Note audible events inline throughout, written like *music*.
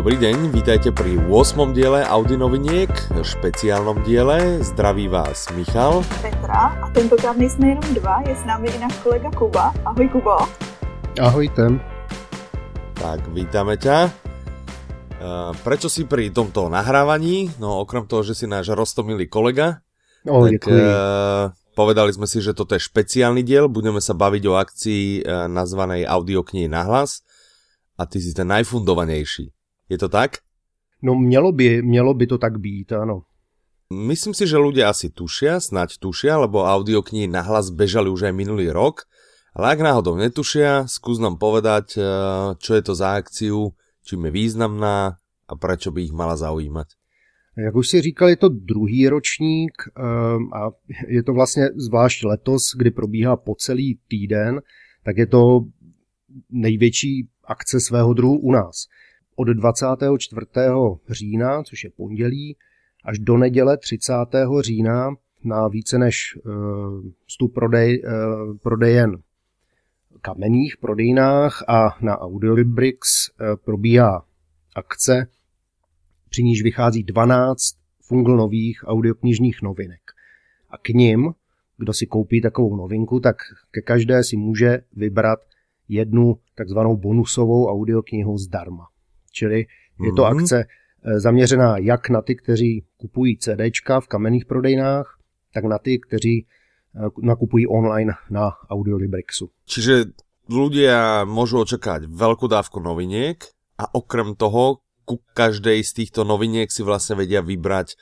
Dobrý deň, vítajte pri 8. diele Audi noviniek, špeciálnom diele. Zdraví vás Michal. Petra a tentokrát nejsme jenom dva, je s námi i náš kolega Kuba. Ahoj Kubo. Ahojte. Tak, vítame ťa. Prečo si pri tomto nahrávaní? No okrem toho, že si náš rostomilý kolega, o, tak děkuji. povedali sme si, že toto je špeciálny diel, budeme sa baviť o akcii nazvanej audioknihy nahlas a ty si ten najfundovanejší. Je to tak? No mělo by, mělo by to tak být, ano. Myslím si, že ľudia asi tušia, snať tušia, lebo audioknihy nahlas bežali už aj minulý rok, ale ak náhodou netušia, skús nám povedať, eh, čo je to za akciu, čím je významná a prečo by ich mala zaujímať. Jak už si říkal, je to druhý ročník eh, a je to vlastně zvlášť letos, kdy probíhá po celý týden, tak je to největší akce svého druhu u nás od 24. října, což je pondělí, až do neděle 30. října na více než 100 eh, prodej, eh, prodejen kamenných prodejnách a na Audiolibrix eh, probíhá akce, při níž vychází 12 fungl nových audioknižních novinek. A k nim, kdo si koupí takovou novinku, tak ke každé si může vybrat jednu takzvanou bonusovou audioknihu zdarma. Čili je to mm-hmm. akce eh, zaměřená jak na ty, kteří kupují CDčka v kamenných prodejnách, tak na ty, kteří eh, nakupují online na Audiolibrixu. Čiže ľudia môžu očakávať veľkú dávku noviniek a okrem toho ku každej z týchto noviniek si vlastne vedia vybrať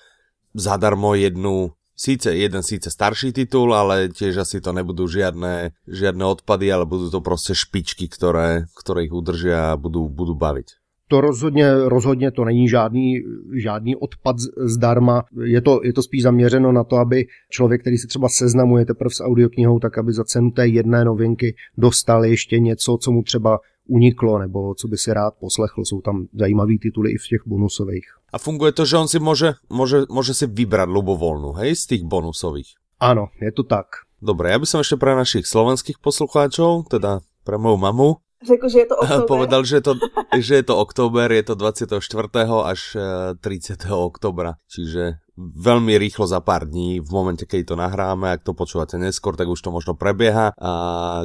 zadarmo jednu Síce jeden síce starší titul, ale tiež asi to nebudú žiadne, žiadne odpady, ale budú to prostě špičky, ktoré, ktoré ich udržia a budú, budú baviť to rozhodně, rozhodně to není žádný, žádný odpad zdarma. Je to, je to spíš zaměřeno na to, aby člověk, který se třeba seznamuje teprve s audioknihou, tak aby za cenu té jedné novinky dostal ještě něco, co mu třeba uniklo, nebo co by si rád poslechl. Jsou tam zajímavý tituly i v těch bonusových. A funguje to, že on si může, může, může si vybrat lubovolnou, hej, z těch bonusových? Ano, je to tak. Dobre, ja by som ešte pre našich slovenských poslucháčov, teda pre moju mamu, Řekl, že je to oktober. Povedal, že je to, *laughs* že je to oktober, je to 24. až 30. Eh, oktobra, čiže veľmi rýchlo za pár dní, v momente, keď to nahráme, ak to počúvate neskôr, tak už to možno prebieha a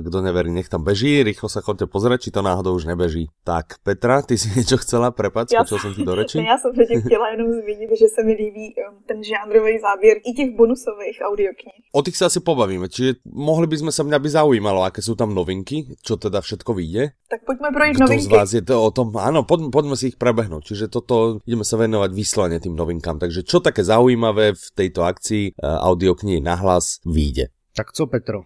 kdo neverí, nech tam beží, rýchlo sa chodte pozrieť, či to náhodou už nebeží. Tak, Petra, ty si *laughs* niečo chcela, prepať, skočil jsem ti do reči? Já jsem se chtěla jenom zmínit, že se mi líbí um, ten žánrový záběr i těch bonusových audioknih. O tých sa asi pobavíme, čiže mohli by sme sa, mňa by zaujímalo, aké sú tam novinky, čo teda všetko vyjde. Tak poďme projít Kto novinky. z vás je to o tom, áno, poďme, poďme si ich prebehnúť, čiže toto ideme sa venovať výslane tým novinkám, takže čo také zaujímavé zaujímavé v tejto akcii eh, audioknihy nahlas vyjde. Tak co Petro,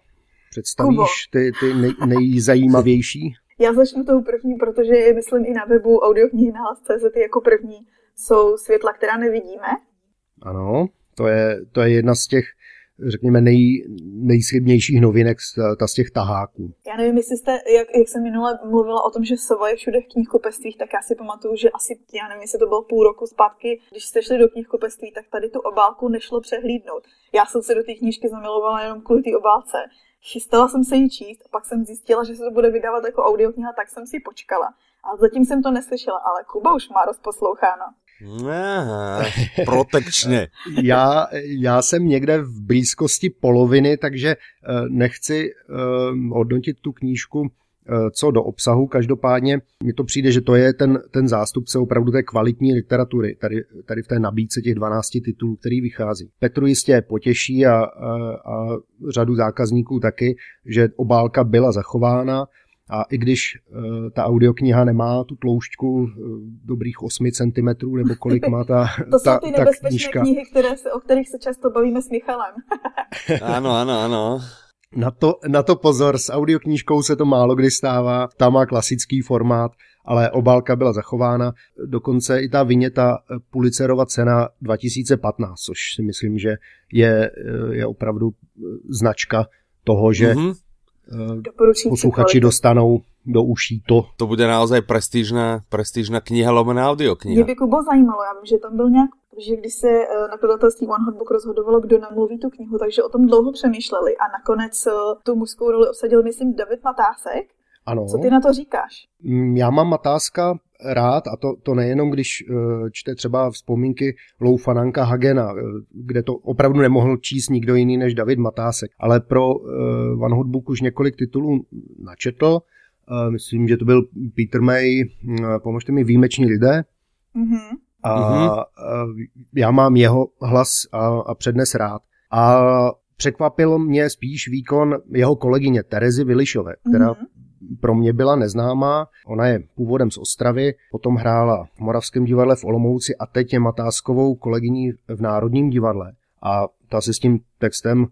představíš ty, ty nej, nejzajímavější? *laughs* Já začnu tou první, protože je, myslím, i na webu audioknihy nahlas.cz jako první jsou světla, která nevidíme. Ano, to je, to je jedna z těch řekněme, nej, nejslibnějších novinek z, ta z těch taháků. Já nevím, jestli jste, jak, jak jsem minule mluvila o tom, že sova je všude v knihkupectvích, tak já si pamatuju, že asi, já nevím, jestli to bylo půl roku zpátky, když jste šli do knihkupectví, tak tady tu obálku nešlo přehlídnout. Já jsem se do té knížky zamilovala jenom kvůli té obálce. Chystala jsem se ji číst a pak jsem zjistila, že se to bude vydávat jako audiokniha, tak jsem si počkala. A zatím jsem to neslyšela, ale Kuba už má rozposloucháno. Aha, *laughs* protekčně. já, já jsem někde v blízkosti poloviny, takže eh, nechci uh, hodnotit tu knížku uh, co do obsahu. Každopádně mně to přijde, že to je ten, ten zástupce opravdu té kvalitní literatury, tady, tady v té nabídce těch 12 titulů, který vychází. Petru jistě potěší a, a, a řadu zákazníků taky, že obálka byla zachována, a i když uh, ta audiokniha nemá tu tloušťku uh, dobrých 8 cm, nebo kolik má ta *laughs* To ta, jsou ty nebezpečné knížka. knihy, které se, o kterých se často bavíme s Michalem. *laughs* *laughs* ano, ano, ano. Na to, na to pozor, s audioknížkou se to málo kdy stává, ta má klasický formát, ale obálka byla zachována, dokonce i ta vyněta Pulitcerova cena 2015, což si myslím, že je, je opravdu značka toho, že mm-hmm Doporučím posluchači dostanou do uší to. To bude naozaj prestížná, prestížná kniha lomená audiokniha. Mě by Kubo zajímalo, já vím, že tam byl nějak, že když se eh, nakladatelství One Hot Book rozhodovalo, kdo namluví tu knihu, takže o tom dlouho přemýšleli a nakonec eh, tu mužskou roli obsadil, myslím, David Matásek. Ano. Co ty na to říkáš? Mm, já mám Matáska rád, a to, to nejenom, když uh, čte třeba vzpomínky Lou Fananka Hagena, uh, kde to opravdu nemohl číst nikdo jiný než David Matásek, ale pro uh, Van Hotbook už několik titulů načetl. Myslím, že to byl Peter May, uh, pomožte mi, Výjimeční lidé. Mm-hmm. A. Uh, já mám jeho hlas a, a přednes rád. A překvapil mě spíš výkon jeho kolegyně Terezy Vilišové, která mm-hmm pro mě byla neznámá. Ona je původem z Ostravy, potom hrála v Moravském divadle v Olomouci a teď je Matáskovou kolegyní v Národním divadle. A ta se s tím textem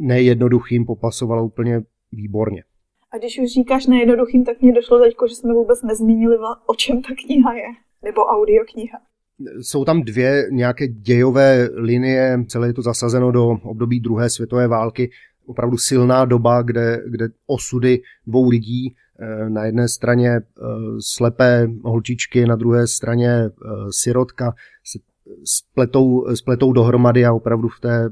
nejednoduchým popasovala úplně výborně. A když už říkáš nejednoduchým, tak mě došlo teď, že jsme vůbec nezmínili, o čem ta kniha je, nebo audiokniha. Jsou tam dvě nějaké dějové linie, celé je to zasazeno do období druhé světové války opravdu silná doba, kde, kde osudy dvou lidí, eh, na jedné straně eh, slepé holčičky, na druhé straně eh, sirotka, se spletou, spletou dohromady a opravdu v té,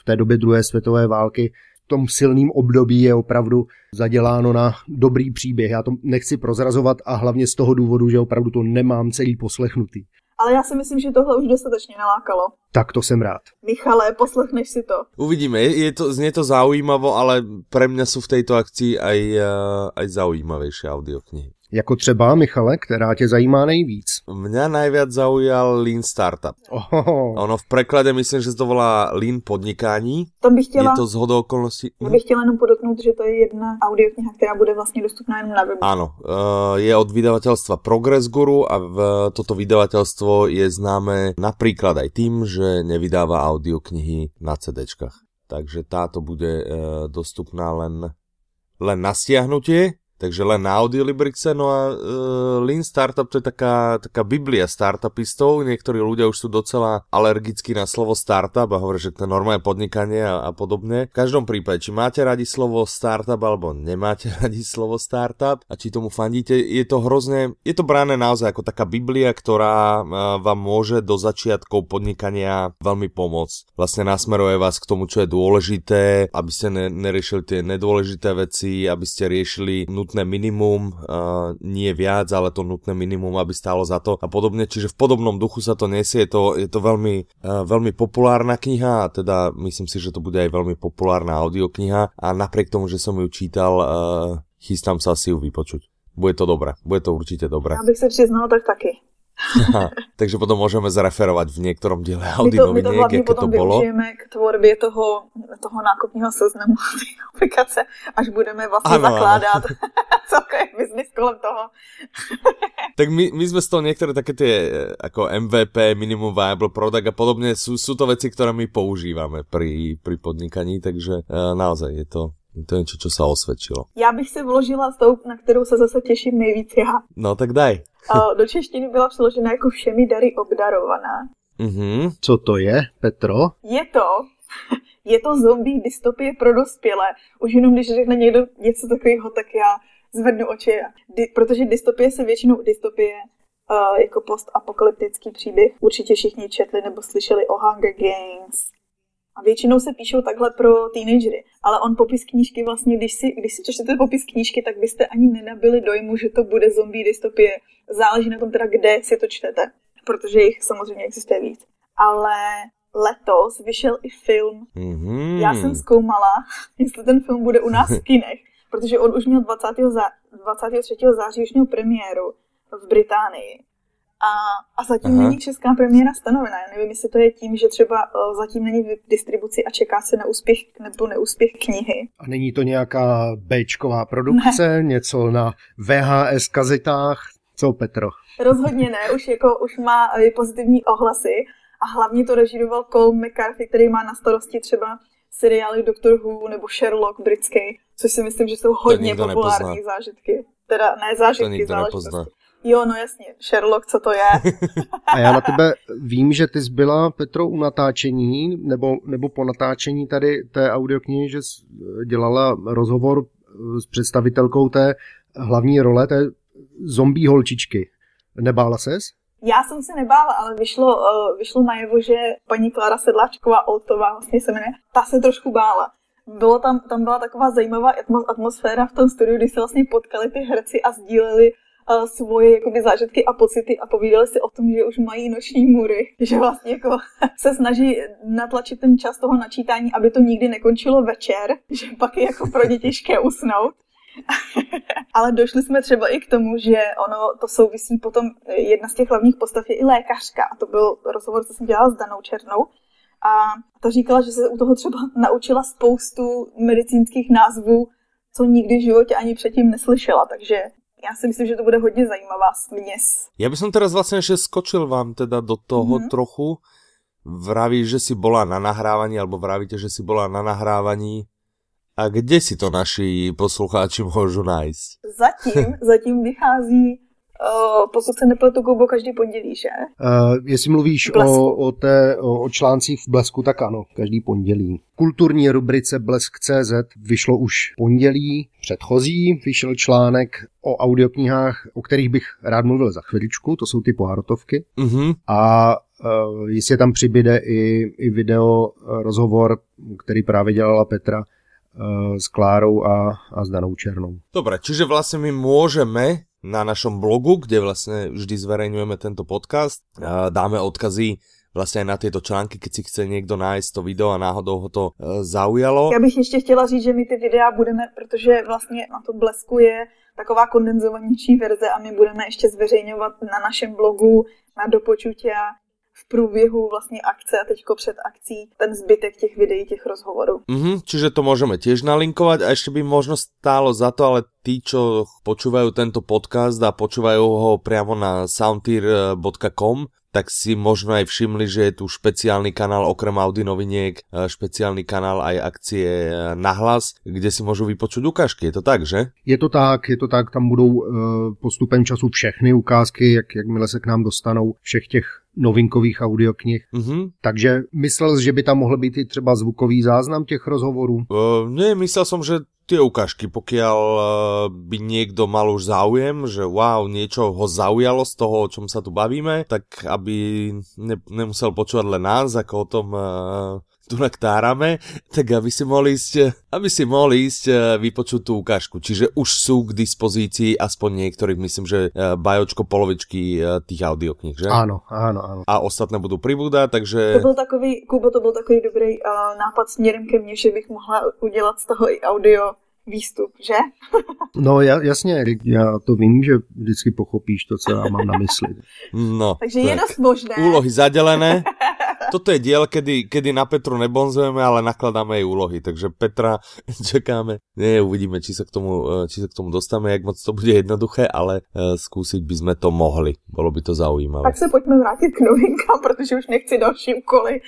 v té době druhé světové války v tom silným období je opravdu zaděláno na dobrý příběh. Já to nechci prozrazovat a hlavně z toho důvodu, že opravdu to nemám celý poslechnutý ale já si myslím, že tohle už dostatečně nalákalo. Tak to jsem rád. Michale, poslechneš si to. Uvidíme, je, je to, znie to zaujímavo, ale pre mňa sú v tejto akcii aj, uh, aj zaujímavejšie audioknihy. Jako třeba, Michale, která tě zajímá nejvíc? Mňa najviac zaujal Lean Startup. Oh. Ono v preklade myslím, že to volá Lean podnikání. To bych chtěla... Je to z okolností. Já bych chtěla jenom podotknout, že to je jedna audiokniha, která bude vlastně dostupná jenom na webu. Áno, eh, je od vydavateľstva Progress Guru a v, toto vydavateľstvo je známe napríklad aj tým, že nevydáva audioknihy na CDčkách. Takže táto bude eh, dostupná len, len na stiahnutie takže len na Audiolibrixe, no a uh, Lean Startup to je taká, taká biblia startupistov, niektorí ľudia už sú docela alergickí na slovo startup a hovoria, že to je normálne podnikanie a, a podobne. V každom prípade, či máte radi slovo startup alebo nemáte *laughs* radi slovo startup a či tomu fandíte, je to hrozne, je to brané naozaj ako taká biblia, ktorá uh, vám môže do začiatkov podnikania veľmi pomôcť. Vlastne nasmeruje vás k tomu, čo je dôležité, aby ste ne, neriešili tie nedôležité veci, aby ste riešili nut nutné minimum, uh, nie viac, ale to nutné minimum, aby stálo za to a podobne. Čiže v podobnom duchu sa to nesie, je to, je to veľmi, uh, veľmi populárna kniha a teda myslím si, že to bude aj veľmi populárna audiokniha a napriek tomu, že som ju čítal, uh, chystám sa si ju vypočuť. Bude to dobré, bude to určite dobré. Já bych se přiznal, tak taky. Takže potom můžeme zreferovat v některém díle Audi my to, my to jak to bylo. k tvorbě toho, toho nákupního seznamu *laughs* aplikace, až budeme vlastně ano, zakládat *laughs* celkový biznis kolem toho. *laughs* tak my, my jsme z toho některé také ty jako MVP, minimum viable product a podobně, jsou, jsou to věci, které my používáme pri, pri podnikaní, takže uh, naozaj je to je to něco, co se osvědčilo. Já bych si vložila s tou, na kterou se zase těším nejvíc já. No tak daj. Do češtiny byla přeložena jako všemi dary obdarovaná. Mm-hmm. Co to je, Petro? Je to, *laughs* je to zombie dystopie pro dospělé. Už jenom když řekne někdo něco takového, tak já zvednu oči. Di, protože dystopie se většinou dystopie uh, jako postapokalyptický příběh. Určitě všichni četli nebo slyšeli o Hunger Games, a většinou se píšou takhle pro teenagery. Ale on popis knížky vlastně, když si, když si čtete popis knížky, tak byste ani nenabili dojmu, že to bude zombie dystopie. Záleží na tom teda, kde si to čtete, protože jich samozřejmě existuje víc. Ale letos vyšel i film. Mm-hmm. Já jsem zkoumala, *laughs* jestli ten film bude u nás v *laughs* kinech, protože on už měl 20. Zá- 23. září už měl premiéru v Británii a, a zatím Aha. není česká premiéra stanovená. Já nevím, jestli to je tím, že třeba uh, zatím není v distribuci a čeká se na úspěch nebo neúspěch knihy. A není to nějaká Bčková produkce, ne. něco na VHS kazetách? Co, Petro? Rozhodně ne, už, jako, už má uh, pozitivní ohlasy a hlavně to režíroval Cole McCarthy, který má na starosti třeba seriály Doctor Who nebo Sherlock britský, což si myslím, že jsou hodně populární nepozná. zážitky. Teda ne zážitky, záležitosti. Jo, no jasně, Sherlock, co to je? *laughs* A já na tebe vím, že ty jsi byla, Petro, u natáčení, nebo, nebo po natáčení tady té audioknihy, že jsi dělala rozhovor s představitelkou té hlavní role, té zombie holčičky. Nebála ses? Já jsem se nebála, ale vyšlo, uh, vyšlo najevo, že paní Klara Sedláčková Oltová vlastně se jmenuje, ta se trošku bála bylo tam, tam byla taková zajímavá atmosféra v tom studiu, kdy se vlastně potkali ty herci a sdíleli svoje jakoby, zážitky a pocity a povídali si o tom, že už mají noční mury, *laughs* že vlastně jako *laughs* se snaží natlačit ten čas toho načítání, aby to nikdy nekončilo večer, *laughs* že pak je jako pro ně těžké usnout. Ale došli jsme třeba i k tomu, že ono to souvisí potom, jedna z těch hlavních postav je i lékařka a to byl rozhovor, co jsem dělala s Danou Černou a ta říkala, že se u toho třeba naučila spoustu medicínských názvů, co nikdy v životě ani předtím neslyšela, takže já si myslím, že to bude hodně zajímavá směs. Já bych teraz vlastně ještě skočil vám teda do toho mm -hmm. trochu. Vravíš, že si bola na nahrávání, alebo vravíte, že si bola na nahrávání. A kde si to naši poslucháči můžu najít? Zatím, *laughs* zatím vychází pokud se nepletu, Kubo, každý pondělí, že? Uh, jestli mluvíš o, o, té, o, o článcích v Blesku, tak ano, každý pondělí. Kulturní rubrice Blesk.cz vyšlo už pondělí předchozí, vyšel článek o audioknihách, o kterých bych rád mluvil za chviličku, to jsou ty pohárotovky. Uh-huh. A uh, jestli tam přibyde i, i video, rozhovor, který právě dělala Petra s Klárou a, a s Danou Černou. Dobre, čiže vlastně my můžeme na našom blogu, kde vlastne vždy zverejňujeme tento podcast. Dáme odkazy vlastně na tyto články, keď si chce někdo nájsť to video a náhodou ho to e, zaujalo. Já bych ještě chtěla říct, že my ty videa budeme, protože vlastně na tom blesku je taková kondenzovanější verze a my budeme ještě zveřejňovat na našem blogu na dopočutě v průběhu vlastně akce a teďko před akcí ten zbytek těch videí, těch rozhovorů. Mm-hmm, čiže to můžeme těž nalinkovat a ještě by možno stálo za to, ale tí, čo počúvajú tento podcast a počúvajú ho priamo na soundtier.com, tak si možno aj všimli, že je tu špeciálny kanál okrem Audi noviniek, e, špeciálny kanál aj akcie e, Nahlas, kde si môžu vypočuť ukážky. Je to tak, že? Je to tak, je to tak. Tam budou e, postupem času všechny ukázky, jak, jakmile se k nám dostanou všech těch novinkových audioknih. Mm-hmm. Takže myslel že by tam mohl být i třeba zvukový záznam těch rozhovorů? Uh, ne, myslel som, že tie ukážky, pokiaľ uh, by niekto mal už záujem, že wow, niečo ho zaujalo z toho, o čom sa tu bavíme, tak aby ne, nemusel počúvať len nás, ako o tom tu naktárame, tak aby si mohli ísť, aby si mohli ísť eh, vypočuť tú ukážku. Čiže už sú k dispozícii aspoň niektorých, myslím, že eh, bajočko polovičky eh, tých audioknih, že? Áno, áno, áno. A ostatné budou pribúdať, takže... To byl takový, Kubo, to byl takový dobrý uh, nápad směrem ke mně, že bych mohla udělat z toho i audio výstup, že? *laughs* no jasně, já to vím, že vždycky pochopíš to, co já mám na mysli. No, Takže tak. je dost možné. Úlohy zadelené. *laughs* *laughs* Toto je diel, kedy, kedy na Petru nebonzujeme, ale nakladáme jej úlohy. Takže Petra *laughs* čekáme. Nie, uvidíme, či sa k tomu, e, či sa k tomu dostáme, jak moc to bude jednoduché, ale uh, skúsiť by sme to mohli. Bolo by to zaujímavé. Tak se pojďme vrátit k novinkám, *laughs* protože už nechci další úkoly.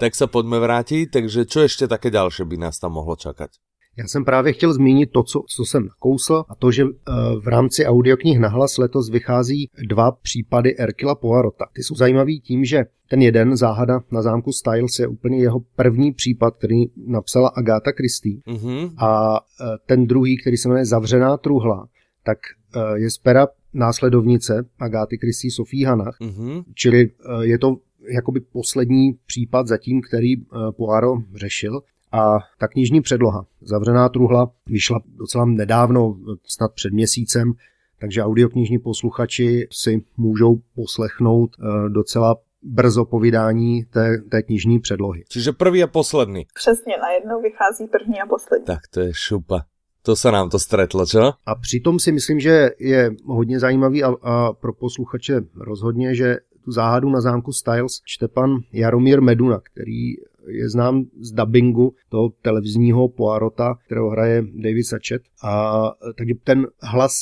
tak sa poďme vrátiť, takže čo ešte také ďalšie by nás tam mohlo čakať? Já jsem právě chtěl zmínit to, co, co jsem nakousl, a to, že eh, v rámci audioknih nahlas letos vychází dva případy Erkila Poirota. Ty jsou zajímavý tím, že ten jeden, záhada na zámku Styles, je úplně jeho první případ, který napsala Agáta Christie. Mm-hmm. A eh, ten druhý, který se jmenuje Zavřená truhla, tak eh, je z pera následovnice Agáty Christie Sofie Hanach. Mm-hmm. Čili je to jakoby poslední případ zatím, který Poirot řešil. A ta knižní předloha, zavřená truhla, vyšla docela nedávno, snad před měsícem, takže audioknižní posluchači si můžou poslechnout eh, docela brzo po vydání té, té knižní předlohy. Čiže první a poslední. Přesně, najednou vychází první a poslední. Tak to je šupa. To se nám to stretlo, čo? A přitom si myslím, že je hodně zajímavý a, a pro posluchače rozhodně, že tu záhadu na zámku Styles čte pan Jaromír Meduna, který je znám z dubbingu toho televizního Poirota, kterého hraje David Sachet. A takže ten hlas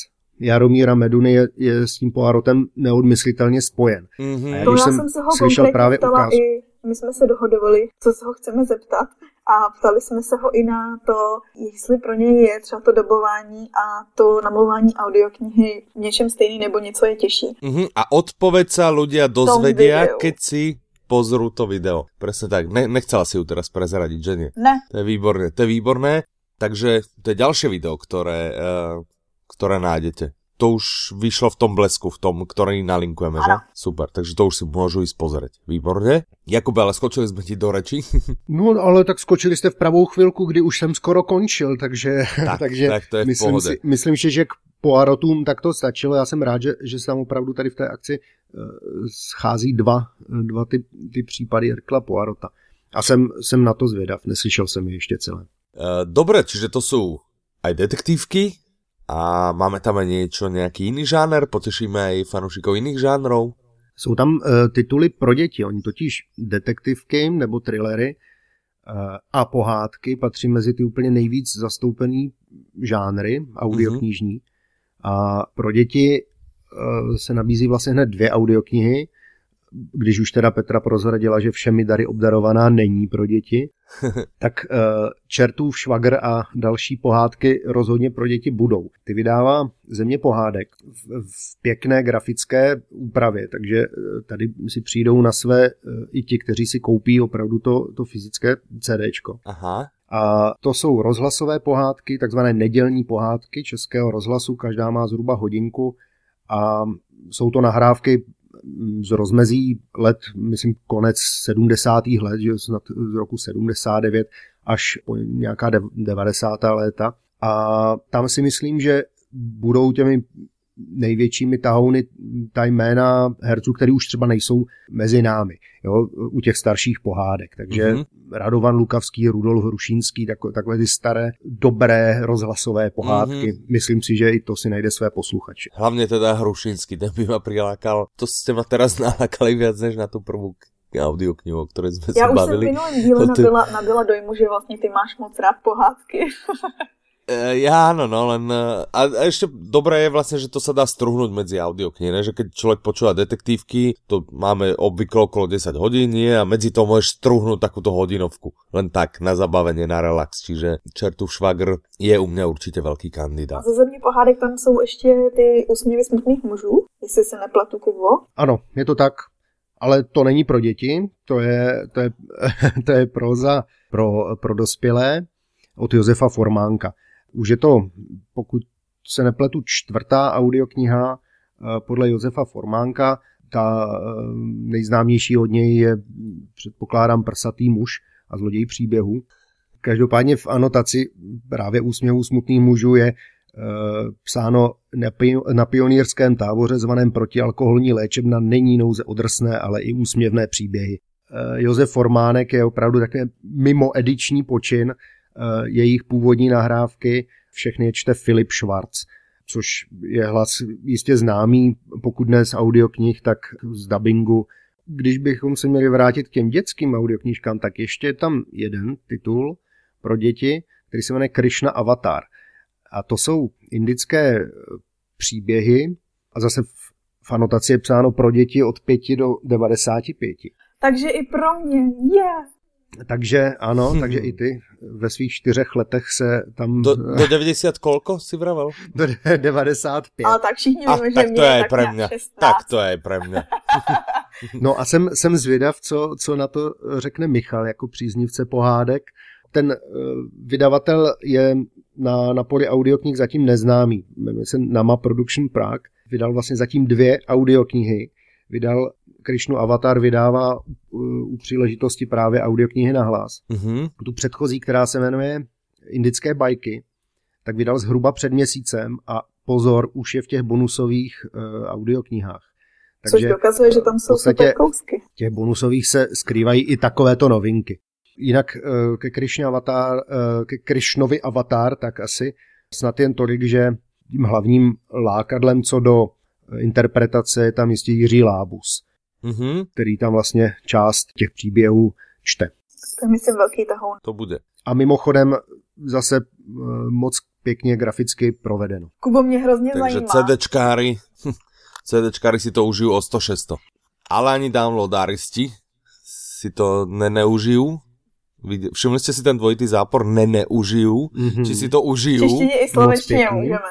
Jaromíra Meduny je, je s tím Poirotem neodmyslitelně spojen. Mm-hmm. A já, když jsem, jsem se ho slyšel právě ukázku, i, my jsme se dohodovali, co se ho chceme zeptat a ptali jsme se ho i na to, jestli pro něj je třeba to dobování a to namluvání audioknihy v něčem stejný nebo něco je těžší. Mm-hmm. A odpověď se ľudia dozvedia, keď si pozrú to video. Presne tak. Ne, nechcela si ju teraz prezradiť, že nie? Ne. To je výborné, to je výborné. Takže to je ďalšie video, ktoré, uh, ktoré nájdete. to už vyšlo v tom blesku, v tom, ktorý nalinkujeme, že? Super, takže to už si môžu ísť pozrieť. Výborne. Jakub, ale skočili jsme ti do reči. *laughs* no, ale tak skočili jste v pravou chvilku, kdy už jsem skoro končil, takže, tak, *laughs* takže tak to je myslím, si, myslím si, že k Poirotům tak to stačilo. Já jsem rád, že, že se tam opravdu tady v té akci uh, schází dva, dva ty, ty případy Erkla Poirota. A jsem, jsem na to zvědav, neslyšel jsem je ještě celé. Uh, dobre, čiže to sú aj detektívky a máme tam aj niečo, nejaký iný žáner, potešíme aj fanúšikov iných žánrov. Jsou tam uh, tituly pro děti, oni totiž detektivky nebo thrillery uh, a pohádky patří mezi ty úplně nejvíc zastoupený žánry audioknižní. Mm-hmm. A pro děti uh, se nabízí vlastně hned dvě audioknihy, když už teda Petra prozradila, že všemi dary obdarovaná není pro děti, *laughs* tak uh, Čertův švagr a další pohádky rozhodně pro děti budou. Ty vydává Země pohádek v, pěkné grafické úpravě, takže eh, tady si přijdou na své i ti, kteří si koupí opravdu to, to fyzické CDčko. Aha. A to jsou rozhlasové pohádky, takzvané nedělní pohádky českého rozhlasu, každá má zhruba hodinku a jsou to nahrávky z rozmezí let, myslím, konec 70. let, že snad z roku 79 až po nějaká 90. léta. A tam si myslím, že budou těmi největšími tahouny ta jména herců, který už třeba nejsou mezi námi, jo, u těch starších pohádek. Takže mm-hmm. Radovan Lukavský, Rudolf Hrušínský, takové, takové ty staré, dobré rozhlasové pohádky. Mm-hmm. Myslím si, že i to si najde své posluchače. Hlavně teda Hrušínský, ten by ma prilákal. To jste ma teraz nalákali viac než na tu prvú audioknihu, o které jsme se bavili. Já už jsem v minulém díle to... nabila, nabila dojmu, že vlastně ty máš moc rád pohádky. *laughs* Uh, ja áno, no len... Uh, a, a ešte dobré je vlastne, že to sa dá struhnúť medzi audioknihy, ne? že keď človek počúva detektívky, to máme obvykle okolo 10 hodín, nie? A medzi to môžeš struhnúť takúto hodinovku. Len tak, na zabavenie, na relax. Čiže Čertův švagr je u mňa určite veľký kandidát. Ze země pohádek tam jsou ještě ty úsměvy smutných mužů, jestli se nepletu Kubo. Ano, je to tak. Ale to není pro děti, to je, to je, *laughs* to je proza pro, pro dospělé od Josefa Formánka. Už je to, pokud se nepletu, čtvrtá audiokniha eh, podle Josefa Formánka. Ta eh, nejznámější od něj je, předpokládám, Prsatý muž a zloděj příběhu. Každopádně v anotaci právě úsměvů smutných mužů je Uh, psáno na, pionýrském táboře zvaném protialkoholní léčebna není nouze odrsné, ale i úsměvné příběhy. Josef Formánek je opravdu také mimo ediční počin, Eh, jejich původní nahrávky, všechny čte Filip Schwarz, což je hlas jistě známý, pokud ne z audioknih, tak z dubbingu. Když bychom se měli vrátit k těm dětským audioknížkám, tak ještě je tam jeden titul pro děti, který se jmenuje Krishna Avatar. A to jsou indické příběhy a zase v anotaci je psáno pro děti od 5 do 95. Takže i pro mě, yeah. Takže ano, hmm. takže i ty ve svých čtyřech letech se tam... Do, do 90 kolko si vravel? *laughs* Do 95. Ale tak všichni víme, že tak to je pre mě. Tak to je pre mě. no a jsem, jsem zvědav, co, co na to řekne Michal jako příznivce pohádek. Ten uh, vydavatel je na, na poli audioknih zatím neznámý. Jmenuje se Nama Production Prague. Vydal vlastně zatím dvě audioknihy. Vydal Krišnu Avatar vydává u příležitosti právě audioknihy na hlas. Mm-hmm. Tu předchozí, která se jmenuje Indické bajky, tak vydal zhruba před měsícem a pozor, už je v těch bonusových uh, audioknihách. Takže Což dokazuje, že tam jsou super kousky. V těch bonusových se skrývají i takovéto novinky. Jinak uh, ke, Krišně avatar, uh, ke Krišnovi Avatar, tak asi snad jen tolik, že tím hlavním lákadlem co do interpretace je tam jistě Jiří Lábus mm-hmm. který tam vlastně část těch příběhů čte. To je myslím velký tahoun. To bude. A mimochodem zase uh, moc pěkně graficky provedeno. Kubo mě hrozně Takže zajímá. Takže CDčkári, CDčkári si to užiju o 100 600. Ale ani downloadaristi si to neneužijú. Všimli ste si ten dvojitý zápor neneužijú, mm-hmm. či si to užijú. Češtině i slovenštině můžeme.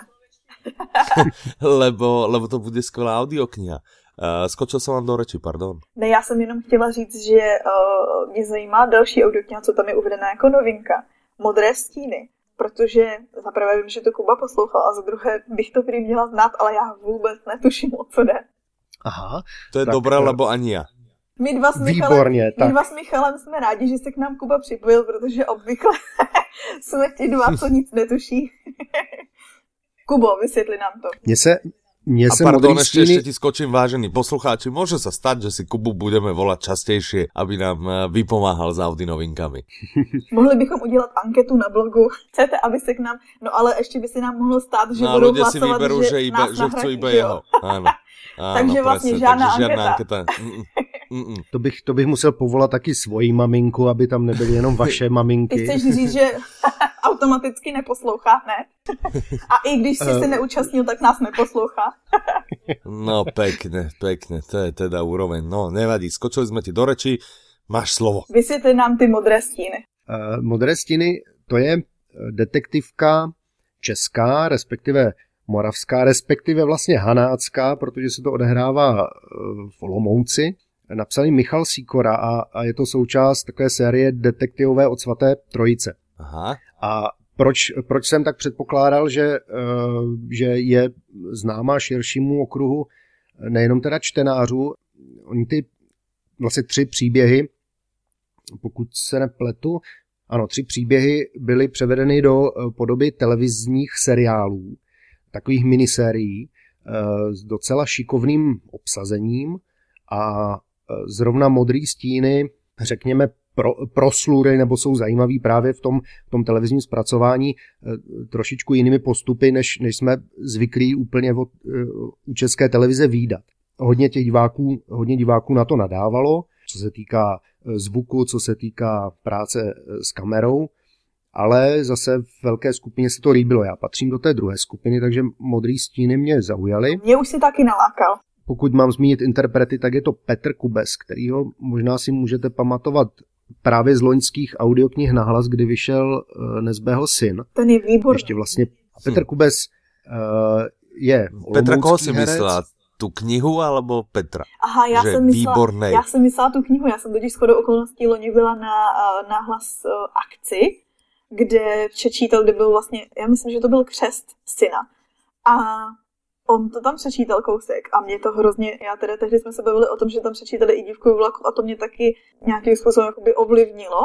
*laughs* lebo, lebo to bude skvělá audiokniha. Uh, skočil jsem vám do reči, pardon. Ne, já jsem jenom chtěla říct, že uh, mě zajímá další audiokniha, co tam je uvedená jako novinka. Modré stíny. protože za prvé vím, že to Kuba poslouchal a za druhé bych to prý měla znát, ale já vůbec netuším, o co jde. Aha. To je tak, dobré, lebo ani já. My dva, s Michalem, Výborně, tak. my dva s Michalem jsme rádi, že se k nám Kuba připojil, protože obvykle *laughs* jsme ti dva, co nic netuší. *laughs* Kubo, vysvětli nám to. Mně se, mně a se pardon, ešte, ešte ti skočím, vážení poslucháči, môže sa stať, že si Kubu budeme volať častejšie, aby nám eh, vypomáhal s Audi novinkami. *laughs* Mohli bychom udělat anketu na blogu. Chcete, aby se k nám... No ale ještě by se nám mohlo stát, že no, budou hlasovat, si vyberú, že, že, iba, že chcú iba jeho. Áno. Áno, *laughs* Takže vlastně presne, žádná takže anketa. anketa. *laughs* Mm-mm. To, bych, to bych musel povolat taky svoji maminku, aby tam nebyly jenom vaše *laughs* maminky. Ty chceš říct, že *laughs* automaticky neposlouchá, ne? A i když jsi se eh. neúčastnil, tak nás neposlouchá. *laughs* no pekne, pekne, to je teda úroveň. No nevadí, skočili jsme ti do reči, máš slovo. Vysvětli nám ty modré stíny. Uh, modré stíny, to je eh, detektivka česká, respektive moravská, respektive vlastně hanácká, protože se to odehrává v Olomouci napsaný Michal Sikora a, a je to součást takové série detektivové od svaté trojice. Aha. A proč, proč jsem tak předpokládal, že, eh, že je známá širšímu okruhu nejenom teda čtenářů, oni ty vlastně tři příběhy, pokud se nepletu, ano, tři příběhy byly převedeny do eh, podoby televizních seriálů, takových minisérií eh, s docela šikovným obsazením a zrovna modrý stíny, řekněme, pro, proslury nebo jsou zajímavý právě v tom, v tom televizním zpracování eh, trošičku jinými postupy, než, než jsme zvyklí úplně od, eh, u české televize výdat. Hodně těch diváků, hodně diváků na to nadávalo, co se týká eh, zvuku, co se týká práce s kamerou, ale zase v velké skupině se to líbilo. Já patřím do té druhé skupiny, takže modrý stíny mě zaujaly. Mě už si taky nalákal. Pokud mám zmínit interprety, tak je to Petr Kubes, kterýho možná si můžete pamatovat právě z loňských audioknih nahlas, kdy vyšel uh, Nezbého syn. Ten je výborný. Ještě vlastně Petr Kubes uh, je Petra koho si myslela? Tu knihu alebo Petra? Aha, já že jsem myslela, výborný. já jsem myslela tu knihu, já jsem totiž shodou okolností loni byla na, uh, na hlas uh, akci, kde přečítal, kde byl vlastně, já myslím, že to byl křest syna. A on to tam přečítal kousek a mě to hrozně, já teda tehdy jsme se bavili o tom, že tam přečítali i dívku vlaku a to mě taky nějakým způsobem jakoby ovlivnilo.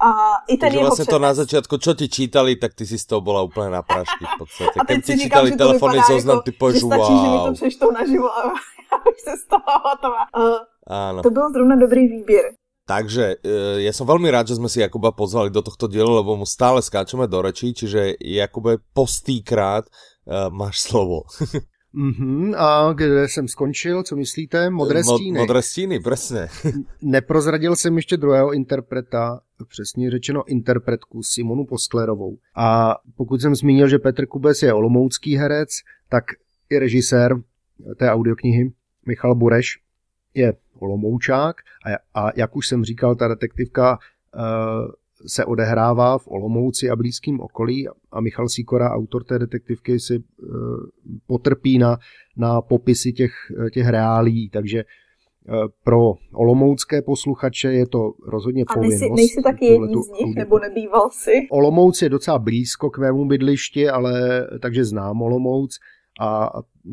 A i ten Takže vlastně to na začátku, čo ti čítali, tak ty si z toho byla úplně na prašky v podstatě. *laughs* A teď ti čítali telefonní zoznam, ty povíš, wow. Stačí, že mi to přečtou naživo a *laughs* já už se z toho hotová. Uh, Áno. To byl zrovna dobrý výběr. Takže uh, ja som veľmi rád, že sme si Jakuba pozvali do tohto dielu, lebo mu stále skáčeme do rečí, čiže Jakube, postýkrát uh, máš slovo. *laughs* Mm-hmm. A kde jsem skončil, co myslíte? Modré stíny. Modré stíny, přesně. Neprozradil jsem ještě druhého interpreta, přesně řečeno interpretku Simonu Posklerovou. A pokud jsem zmínil, že Petr Kubes je olomoucký herec, tak i režisér té audioknihy Michal Bureš je olomoučák a, a jak už jsem říkal, ta detektivka uh, se odehrává v Olomouci a blízkém okolí a Michal Sikora, autor té detektivky, si uh, potrpí na, na popisy těch, těch reálí, takže uh, pro olomoucké posluchače je to rozhodně a povinnost. A nejsi, nejsi taky jedním z nich, nebo nebýval si? Olomouc je docela blízko k mému bydlišti, ale takže znám Olomouc a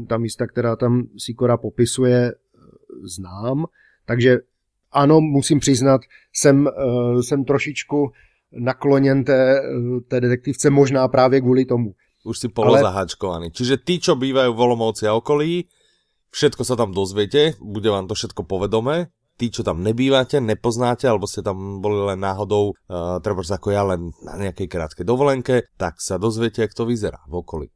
ta místa, která tam Sikora popisuje, znám, takže ano, musím přiznat, jsem, uh, jsem trošičku nakloněn té, té detektivce možná právě kvůli tomu. Už si polozaháčkovaný. Ale... Čiže tí, čo bývajú v Olomouci a okolí, všetko sa tam dozviete, bude vám to všetko povedomé. Tí, čo tam nebývate, nepoznáte, alebo ste tam boli len náhodou, uh, treba ako ja, len na nejakej krátkej dovolenke, tak sa dozviete, jak to vyzerá v okolí.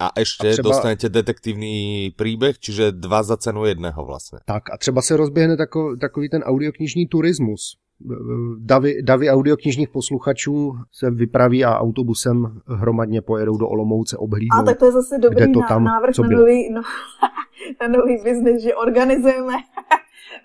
A ještě a třeba... dostanete detektivní příběh, čiže dva za cenu jedného vlastně. Tak a třeba se rozběhne takový, takový ten audioknižní turismus. Davy, davy audioknižních posluchačů se vypraví a autobusem hromadně pojedou do Olomouce obhlídnout. A tak to je zase dobrý to tam, návrh na nový, no, *laughs* na nový biznis, že organizujeme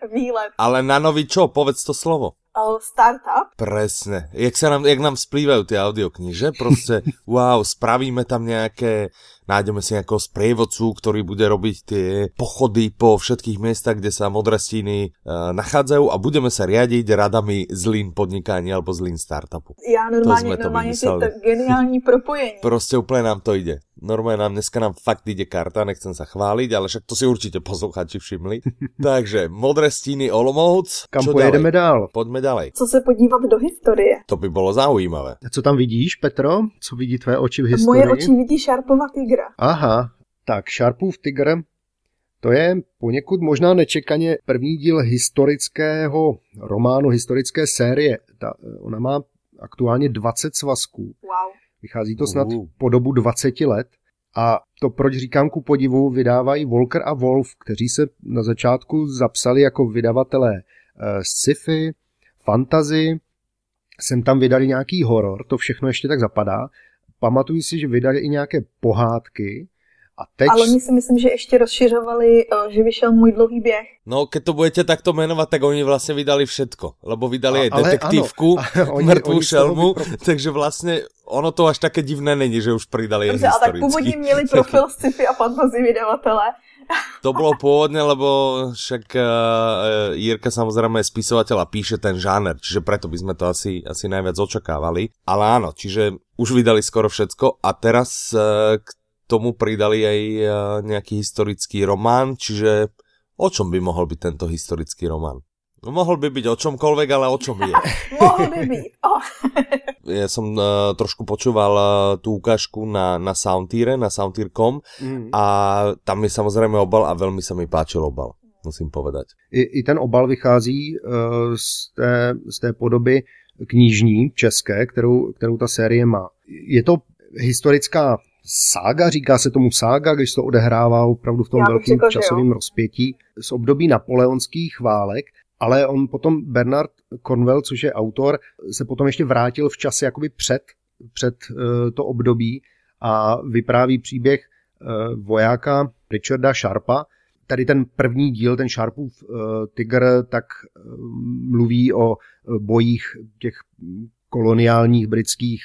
*laughs* výlet. Ale na nový čo? Povedz to slovo. Uh, startup. Presne. Jak, sa nám, jak nám splývajú tie audiokniže, proste *laughs* wow, spravíme tam nejaké nájdeme si nejakého sprievodcu, ktorý bude robiť tie pochody po všetkých miestach, kde sa modrastiny uh, nachádzajú a budeme sa riadiť radami zlín podnikania alebo zlín startupu. Já normálně, to normálně to geniální propojení. Prostě úplně nám to ide. Normálně nám dneska nám fakt ide karta, nechcem sa chváliť, ale však to si určite posluchači všimli. *laughs* Takže modré stíny Olomouc. Kam pojedeme dál? Pojďme dalej. Co se podívat do historie? To by bylo zaujímavé. Co tam vidíš, Petro? Co vidí tvé oči v historii? Moje oči vidí Šarpova tigra. Aha, tak Sharpův tygr, to je poněkud možná nečekaně první díl historického románu, historické série. Ta, ona má aktuálně 20 svazků. Wow. Vychází to snad uh. po dobu 20 let. A to, proč říkám ku podivu, vydávají Volker a Wolf, kteří se na začátku zapsali jako vydavatelé uh, sci-fi, fantasy, sem tam vydali nějaký horor, to všechno ještě tak zapadá. Pamatuju si, že vydali i nějaké pohádky, a teď... Ale oni si myslím, že ještě rozšiřovali, eh, že vyšel můj dlouhý běh. No, keď to budete takto jmenovat, tak oni vlastně vydali všetko. Lebo vydali aj detektívku, *laughs* mrtvou šelmu, takže vlastně ono to až také divné není, že už pridali Dobře, a tak původně měli profil *laughs* sci-fi a fantasy vydavatele. To bylo pôvodne, lebo však uh, Jirka samozrejme je spisovateľ a píše ten žáner, čiže preto by sme to asi, asi najviac očakávali. Ale áno, čiže už vydali skoro všetko a teraz uh, k tomu pridali aj uh, nejaký historický román, čiže o čom by mohol byť tento historický román? No, mohol by byť o čomkoľvek, ale o čom je? *laughs* mohol by byť. Oh. ja som uh, trošku počúval uh, tú ukážku na, na Soundtire, na Soundtire.com mm. a tam je samozrejme obal a veľmi sa mi páčil obal, musím povedať. I, i ten obal vychází uh, z, té, z té podoby knižní české, kterou, kterou ta série má. Je to historická sága, říká se tomu sága, když se to odehrává opravdu v tom velkém časovém rozpětí. Z období napoleonských válek ale on potom, Bernard Cornwell, což je autor, se potom ještě vrátil v čase jakoby před, před eh, to období a vypráví příběh eh, vojáka Richarda Sharpa. Tady ten první díl, ten Sharpův eh, Tiger, tak mluví o bojích těch koloniálních britských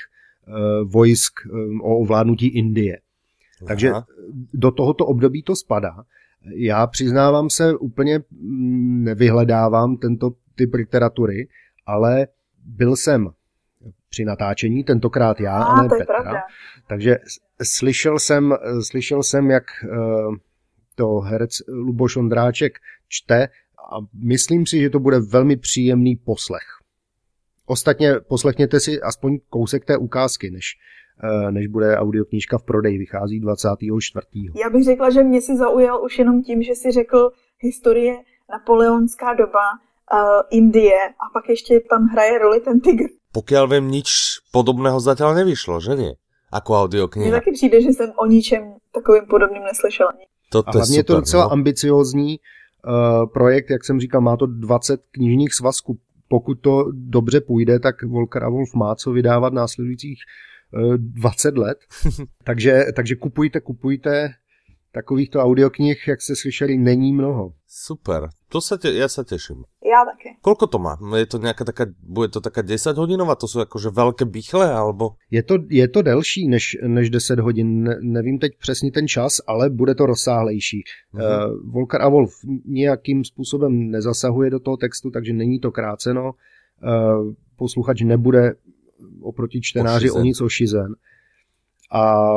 vojsk o ovládnutí Indie. Aha. Takže do tohoto období to spadá. Já přiznávám se, úplně mm, nevyhledávám tento typ literatury, ale byl jsem při natáčení, tentokrát já a, a ne to Petra. Pravda. Takže slyšel jsem, slyšel jsem, jak eh, to herec Luboš Ondráček čte a myslím si, že to bude velmi příjemný poslech. Ostatně poslechněte si aspoň kousek té ukázky, než Eh, než bude audioknížka v prodeji. Vychází 24. Já bych řekla, že mě si zaujal už jenom tím, že si řekl historie, napoleonská doba, uh, Indie a pak ještě tam hraje roli ten tygr. Pokud vím, nič podobného zatím nevyšlo, že ne? Ako audiokniha. Mně taky přijde, že jsem o ničem takovým podobným neslyšela. To, to a hlavně je to docela no? ambiciózní uh, projekt, jak jsem říkal, má to 20 knižních svazků. Pokud to dobře půjde, tak Volker a Wolf má co vydávat následujících 20 let. *laughs* takže, takže kupujte, kupujte. Takovýchto audioknih, jak jste slyšeli, není mnoho. Super, to sa te, ja sa teším. Já taky. Koľko to má? Je to nějaká taká, bude to taká 10 hodinová? To jsou jakože velké bichle, alebo? Je to, je to delší než, než 10 hodin. Ne, nevím teď přesně ten čas, ale bude to rozsáhlejší. Uh-huh. Uh, Volker a Wolf nějakým způsobem nezasahuje do toho textu, takže není to kráceno. Uh, posluchač nebude oproti čtenáři ošizen. o nic ošizen. A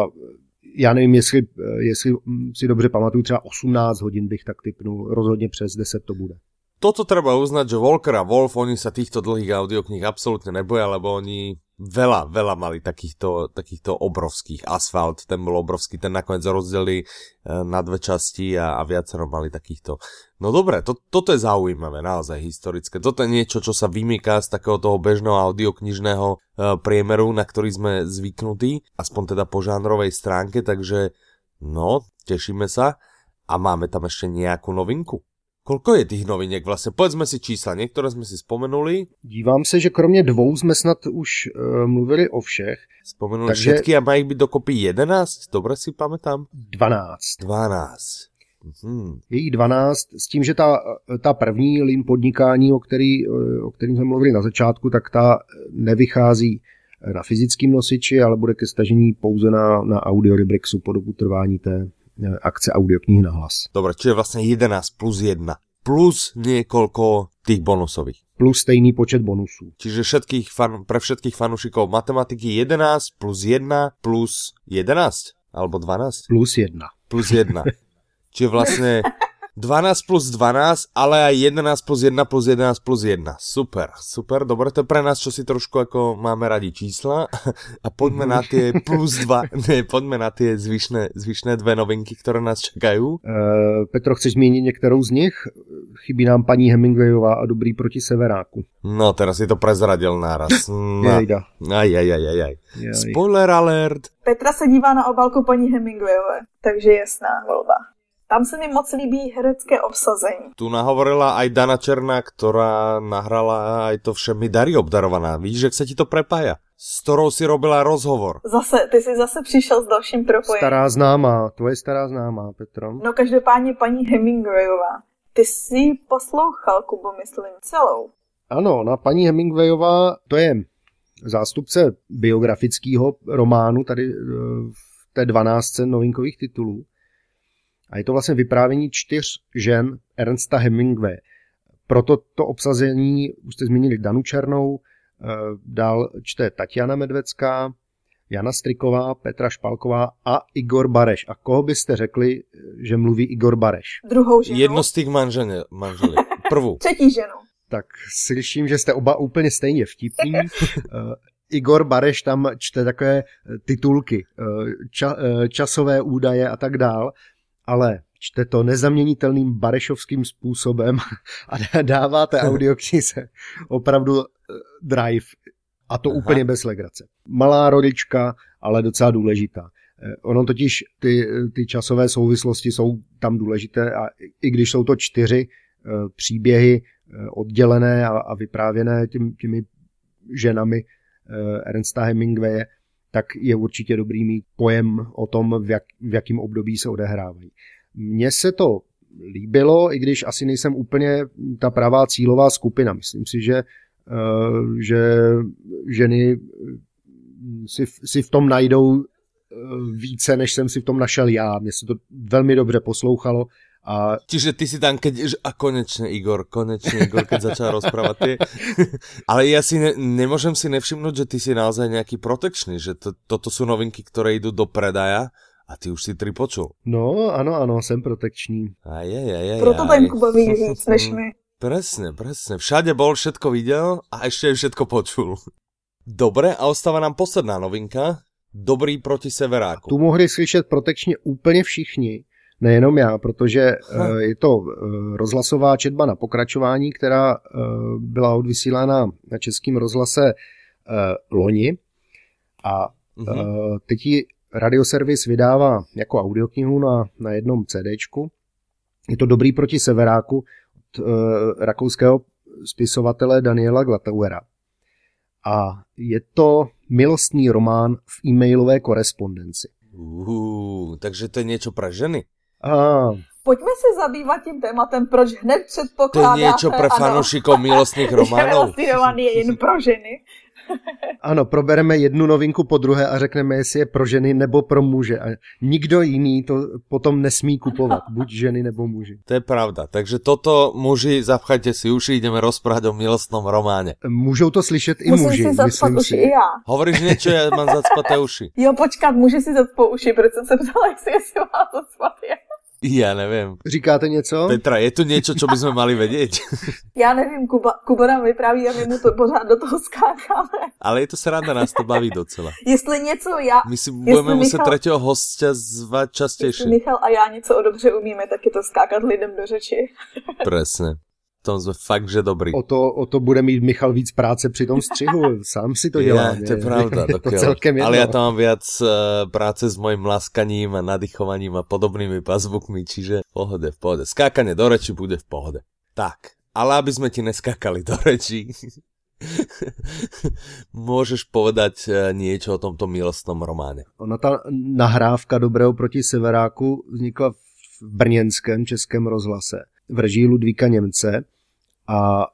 já nevím, jestli, jestli si dobře pamatuju, třeba 18 hodin bych tak typnul, rozhodně přes 10 to bude. Toto treba uznať, že Volker a Wolf, oni sa týchto dlhých audiokníh absolútne neboja, lebo oni veľa, veľa mali takýchto, takýchto obrovských. Asfalt, ten bol obrovský, ten nakoniec rozdelili eh, na dve časti a, a viacero mali takýchto. No dobre, to, toto je zaujímavé, naozaj historické. Toto je niečo, čo sa vymýka z takého toho bežného audioknižného uh, priemeru, na ktorý sme zvyknutí, aspoň teda po žánrovej stránke, takže no, tešíme sa. A máme tam ešte nejakú novinku? Kolko je těch noviniek vlastně? Povedzme si čísla, některé jsme si spomenuli. Dívám se, že kromě dvou jsme snad už uh, mluvili o všech. Spomenuli takže... všetky a mají být dokopy 11, dobře si pamätám? 12. 12. Hmm. Je jí 12, s tím, že ta, ta první lin podnikání, o, který, o kterým jsme mluvili na začátku, tak ta nevychází na fyzickém nosiči, ale bude ke stažení pouze na, na audio Librixu po dobu trvání té eh, akce audioknihy na hlas. Dobre, čiže vlastně 11 plus 1 plus niekoľko tých bonusových. Plus stejný počet bonusů. Čiže všetkých fan, pre všetkých fanúšikov matematiky 11 plus 1 plus 11? Alebo 12? Plus 1. Plus 1. *laughs* Čiže vlastne 12 plus 12, ale aj 11 plus 1 plus 11 plus 1. Super, super, dobre, to je pre nás, čo si trošku ako máme radi čísla *laughs* a poďme na tie *laughs* plus 2, ne, poďme na tie zvyšné, zvyšné dve novinky, ktoré nás čekajú. Uh, Petro, chceš zmínit některou z nich? Chybí nám paní Hemingwayová a dobrý proti Severáku. No, teraz si to prezradil náraz. *laughs* Jejda. Aj, aj, aj, aj, aj. Spoiler alert. Petra se dívá na obálku paní Hemingwayové, takže jasná volba. Tam se mi moc líbí herecké obsazení. Tu nahovorila aj Dana Černá, ktorá nahrala aj to všemi dary obdarovaná. Víš, že se ti to prepája? S ktorou si robila rozhovor. Zase, ty jsi zase přišel s dalším propojením. Stará známá, tvoje stará známá, Petro. No každopádně paní Hemingwayová. Ty jsi poslouchal, Kubo, myslím, celou. Ano, na paní Hemingwayová, to je zástupce biografického románu tady eh, v té 12 novinkových titulů. A je to vlastně vyprávění čtyř žen Ernsta Hemingway. Proto to obsazení, už jste zmínili Danu Černou, eh, dál čte Tatiana Medvecká, Jana Striková, Petra Špalková a Igor Bareš. A koho byste řekli, že mluví Igor Bareš? Druhou ženu. Jedno z těch manželů. Prvou. *laughs* Třetí ženu. Tak slyším, že jste oba úplně stejně vtipní. *laughs* Eh, Igor Bareš tam čte takové titulky, eh, ča, časové údaje a tak dál ale čte to nezaměnitelným barešovským způsobem a *laughs* dáváte audioknize opravdu eh, drive. A to Aha. úplně bez legrace. Malá rodička, ale docela důležitá. Eh, ono totiž ty, ty časové souvislosti jsou tam důležité a i když jsou to čtyři eh, příběhy oddělené a, a vyprávěné těmi, těmi ženami Ernsta Hemingwaye, tak je určitě dobrý mít pojem o tom, v, jak, v jakém období se odehrávají. Mně se to líbilo, i když asi nejsem úplně ta pravá cílová skupina. Myslím si, že, uh, že ženy si, si v tom najdou více, než jsem si v tom našel já. Mně se to velmi dobře poslouchalo a... Čiže ty si tam, keď... A konečne, Igor, konečne, Igor, keď začal rozprávať. Ty... *laughs* Ale ja si ne, nemôžem si nevšimnúť, že ty si naozaj nejaký protekčný, že to, toto sú novinky, ktoré idú do predaja a ty už si tri počul. No, ano, ano, jsem protekční. Aj, aj, aj, aj, Proto ten Kuba ví víc *laughs* než my. Presne, presne. Všade bol, všetko videl a ešte všetko počul. Dobre, a ostáva nám posledná novinka. Dobrý proti Severáku. Tu mohli slyšet protekčně úplně všichni nejenom já, protože uh, je to uh, rozhlasová četba na pokračování, která uh, byla odvysílána na českém rozhlase loni a uh, teď ji radioservis vydává jako audioknihu na, na jednom CDčku. Je to dobrý proti severáku od rakouského spisovatele Daniela Glatauera. A je to milostný román v e-mailové korespondenci. Uh, takže to je něco pro ženy? A... Pojďme se zabývat tím tématem, proč hned předpokládáte... To je něco pro fanoušikov milostných *laughs* románů. Milostný román je jen pro ženy. *laughs* Ano, probereme jednu novinku po druhé a řekneme, jestli je pro ženy nebo pro muže. A nikdo jiný to potom nesmí kupovat, buď ženy nebo muži. To je pravda. Takže toto muži, zapchajte si uši, ideme rozprávať o milostnom románe. Můžou to slyšet i Musím muži, si myslím uši si. i já. Hovoríš něco, já mám zacpaté uši. Jo, počkat, může si zacpou uši, proč jsem se ptala, jestli, jestli má zacpat já. Nevím. Říkáte něco? Petra, je tu něco, co bychom mali vědět? *laughs* Já nevím, Kuba, Kuba nám vypráví a my mu to pořád do toho skákáme. Ale je to sranda, nás to baví docela. Jestli něco já... My si budeme muset Michal, třetího hostia zvat častěji. Jestli Michal a já něco o dobře umíme, tak je to skákat lidem do řeči. Přesně tom jsme fakt, že dobrý. O to, o to bude mít Michal víc práce při tom střihu, *laughs* sám si to dělá. Je, to je pravda, je *laughs* to celkem Ale já tam mám viac uh, práce s mojím laskaním a nadýchovaním a podobnými pazvukmi, čiže v pohode, v pohode. Skákanie do reči bude v pohode. Tak, ale aby sme ti neskákali do reči, *laughs* Můžeš povedať eh, niečo o tomto milostnom románe. Ona ta nahrávka Dobrého proti Severáku vznikla v brněnském českém rozhlase v režii Ludvíka Němce a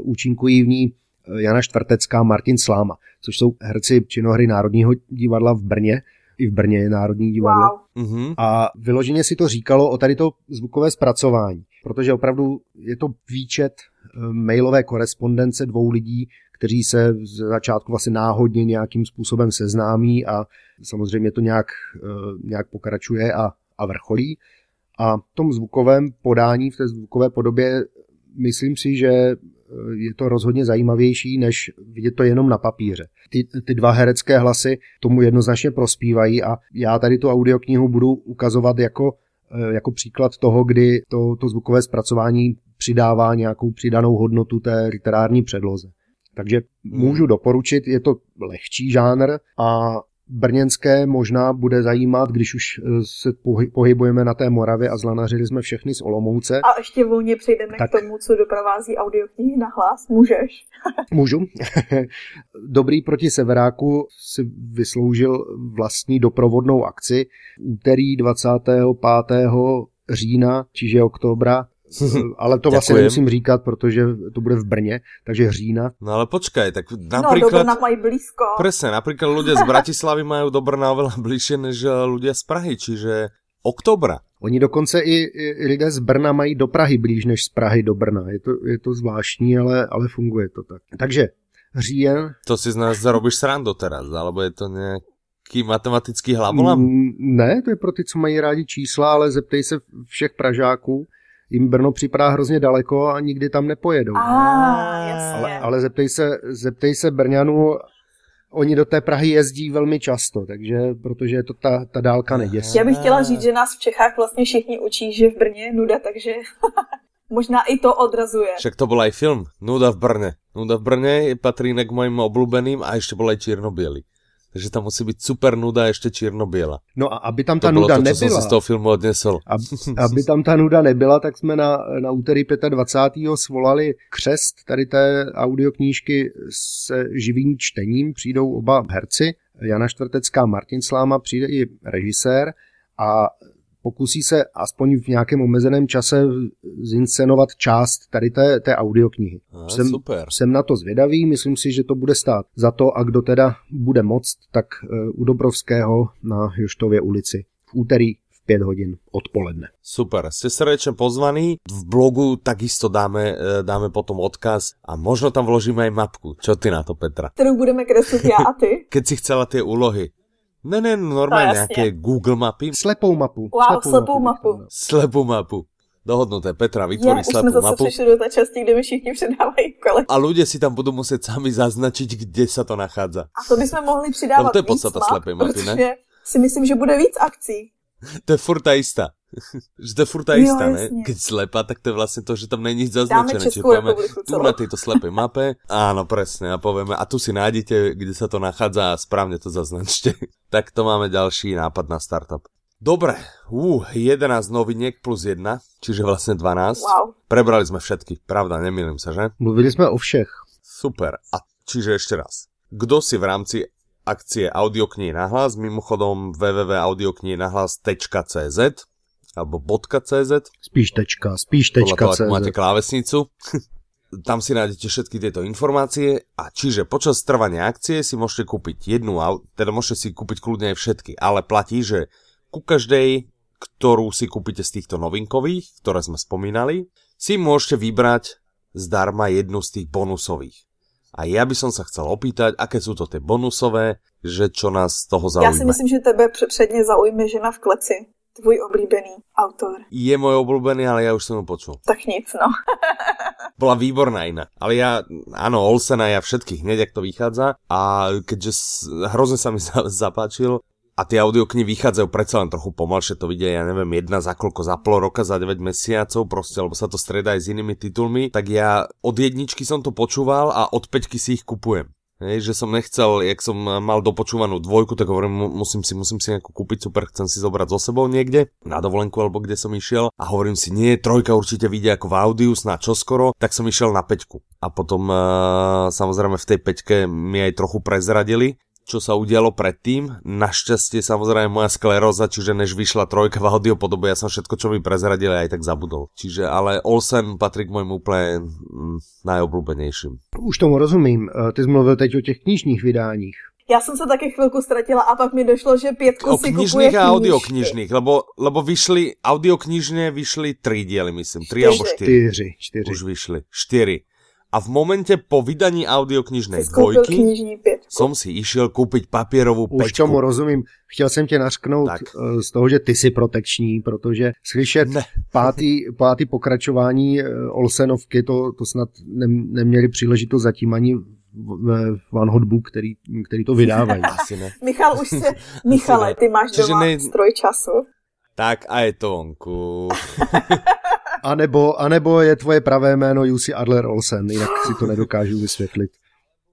účinkují v ní Jana Štvrtecká, Martin Sláma, což jsou herci činohry Národního divadla v Brně. I v Brně je Národní divadlo. Wow. Mhm. A vyloženě si to říkalo o tady to zvukové zpracování, protože opravdu je to výčet eh, mailové korespondence dvou lidí, kteří se z začátku vlastně náhodně nějakým způsobem seznámí a samozřejmě to nějak, nějak pokračuje a, a vrcholí. A v tom zvukovém podání, v té zvukové podobě, myslím si, že eh, je to rozhodně zajímavější, než vidět to jenom na papíře. Ty, ty dva herecké hlasy tomu jednoznačně prospívají a já tady tu audioknihu budu ukazovat jako, eh, jako příklad toho, kdy to, to zvukové zpracování přidává nějakou přidanou hodnotu té literární předloze. Takže můžu doporučit, je to lehčí žánr a brněnské možná bude zajímat, když už eh, se pohy- pohybujeme na té Moravě a zlanařili jsme všechny z Olomouce. A ještě volně přejdeme Tak. k tomu, co doprovází audioknihy na hlas. Můžeš? *laughs* *laughs* Můžu. *laughs* Dobrý proti Severáku si vysloužil vlastní doprovodnou akci úterý 25. října, čiže oktobra, ale to vlastně nemusím říkat, protože to bude v Brně, takže října. No ale počkaj, tak No, do mají blízko. Presne, napríklad ľudia z Bratislavy majú do Brna oveľa bližšie než eh, ľudia z Prahy, čiže oktobra. Oni dokonce i, i lidé z Brna mají do Prahy blíž než z Prahy do Brna. Je to, je to zvláštní, ale, ale funguje to tak. Takže říjen. To si z nás zarobíš srandu teraz, alebo je to nejaký matematický hlavolam? Ne, to je pro ty, co mají rádi čísla, ale zeptej se všech Pražáků. Jim Brno připadá hrozně daleko a nikdy tam nepojedou. A, jasně. ale, ale zeptej se, zeptej se Brňanů, oni do té Prahy jezdí velmi často, takže protože to ta, ta dálka neděsí. Já bych chtěla říct, že nás v Čechách vlastně všichni učí, že v Brně je nuda, takže *laughs* možná i to odrazuje. Však to bol aj film, Nuda v Brne. Nuda v Brne patrí inak k mojim obľúbeným a ešte bol aj čierno-biely. Takže tam musí byť super nuda a ešte čierno-biela. No a aby tam To ta bolo nuda to, nebyla, si z toho filmu odnesol. Ab, *laughs* aby tam ta nuda nebyla, tak jsme na, na úterý 25. svolali křest tady té audioknížky se živým čtením. Přijdou oba herci, Jana Štvrtecká, Martin Sláma, přijde i režisér a pokusí se aspoň v nějakém omezeném čase zinscenovat část tady té, té audioknihy. Jsem, super. jsem na to zvědavý, myslím si, že to bude stát za to a kdo teda bude moct, tak eh, u Dobrovského na Joštově ulici v úterý v 5 hodin odpoledne. Super, ste srdečne pozvaní. V blogu takisto dáme, eh, dáme potom odkaz a možno tam vložíme aj mapku. Čo ty na to, Petra? Kterou budeme kreslit já a ty. *laughs* Keď si chcela tie úlohy. Ne, ne, normálne No, nejaké Google mapy. Slepou mapu. Wow, slepou bych mapu. to dal. Slepú mapu. Dohodnuté. Petra, Je, vytvorí už jsme zase mapu. přišli do té části, kde mi všichni předávají úkoly. A ľudia si tam budú musieť sami zaznačiť, kde sa to nachádza. A to bychom mohli přidávat No, to je podstata map, slepé mapy, ne? si myslím, že bude víc akcí. To je furt tá istá. *laughs* že to je furt tá Jo, istá, ne? Keď slepa, tak to je vlastne to, že tam není Dáme zaznačené. Čiže Českou povieme, republiku tu na tejto slepej mape, áno, presne, a povieme, a tu si nájdete, kde sa to nachádza a správne to zaznačte. *laughs* tak to máme ďalší nápad na startup. Dobre, uh, 11 noviniek plus 1, čiže vlastne 12. Wow. Prebrali sme všetky, pravda, nemýlim sa, že? Mluvili jsme o všech. Super. A čiže ešte raz. Kdo si v rámci akcie audioknihy nahlas, mimochodom www.audioknihnahlas.cz alebo .cz, Spíš tečka, spíš podľa tečka toho, CZ. máte klávesnicu. *laughs* Tam si nájdete všetky tieto informácie a čiže počas trvania akcie si môžete kúpiť jednu, teda môžete si kúpiť kľudne aj všetky, ale platí, že ku každej, ktorú si kúpite z týchto novinkových, ktoré sme spomínali, si môžete vybrať zdarma jednu z tých bonusových. A ja by som sa chcel opýtať, aké sú to tie bonusové, že čo nás z toho Já si myslím, že tebe předně zaujme žena v kleci. Tvůj oblíbený autor. Je môj obľúbený, ale ja už som ho počul. Tak nic, no. *laughs* Bola výborná iná. Ale ja, áno, Olsena ja všetkých hneď, ak to vychádza. A keďže s- hrozne sa mi za- zapáčil, a tie audioknihy vychádzajú predsa len trochu pomalšie, to vidia, ja neviem, jedna za koľko, za pol roka, za 9 mesiacov, proste, lebo sa to strieda aj s inými titulmi, tak ja od jedničky som to počúval a od peťky si ich kupujem. Hej, že som nechcel, jak som mal dopočúvanú dvojku, tak hovorím, mu- musím si, musím si nejakú kúpiť, super, chcem si zobrať so sebou niekde, na dovolenku alebo kde som išiel a hovorím si, nie, trojka určite vyjde ako v audiu, snáď čoskoro, tak som išiel na peťku. A potom uh, samozrejme v tej peťke mi aj trochu prezradili, čo sa udialo predtým. Našťastie samozrejme moja skleróza, čiže než vyšla trojka v audiopodobe, ja som všetko, čo mi prezradili, aj tak zabudol. Čiže ale Olsen patrí k mojim úplne mm, najobľúbenejším. Už tomu rozumím. Eh, ty jsi mluvil teď o těch knižních vydáních. Já jsem se taky chvilku ztratila a pak mi došlo, že pětku o si knižných a audioknižných, lebo, lebo vyšli, audioknižně vyšli tři díly, myslím, tři alebo čtyři. Čtyři, čtyři. Už vyšli, čtyři. A v momente po vydaní audioknižnej dvojky som si išiel kúpiť papierovú Už pečku. tomu rozumím. Chtěl jsem tě nařknout tak. Eh, z toho, že ty jsi protekční, protože slyšet ne. *laughs* pátý, pátý pokračování eh, Olsenovky, to, to snad ne, neměli příležitost zatím ani ve Van Hotbook, který, který to vydávají. *laughs* Asi ne. *laughs* Michal už se... Michale, ty máš doma ne... stroj času. Tak a je to vonku. A, nebo, a nebo je tvoje pravé jméno Jussi Adler Olsen, jinak si to nedokážu vysvětlit.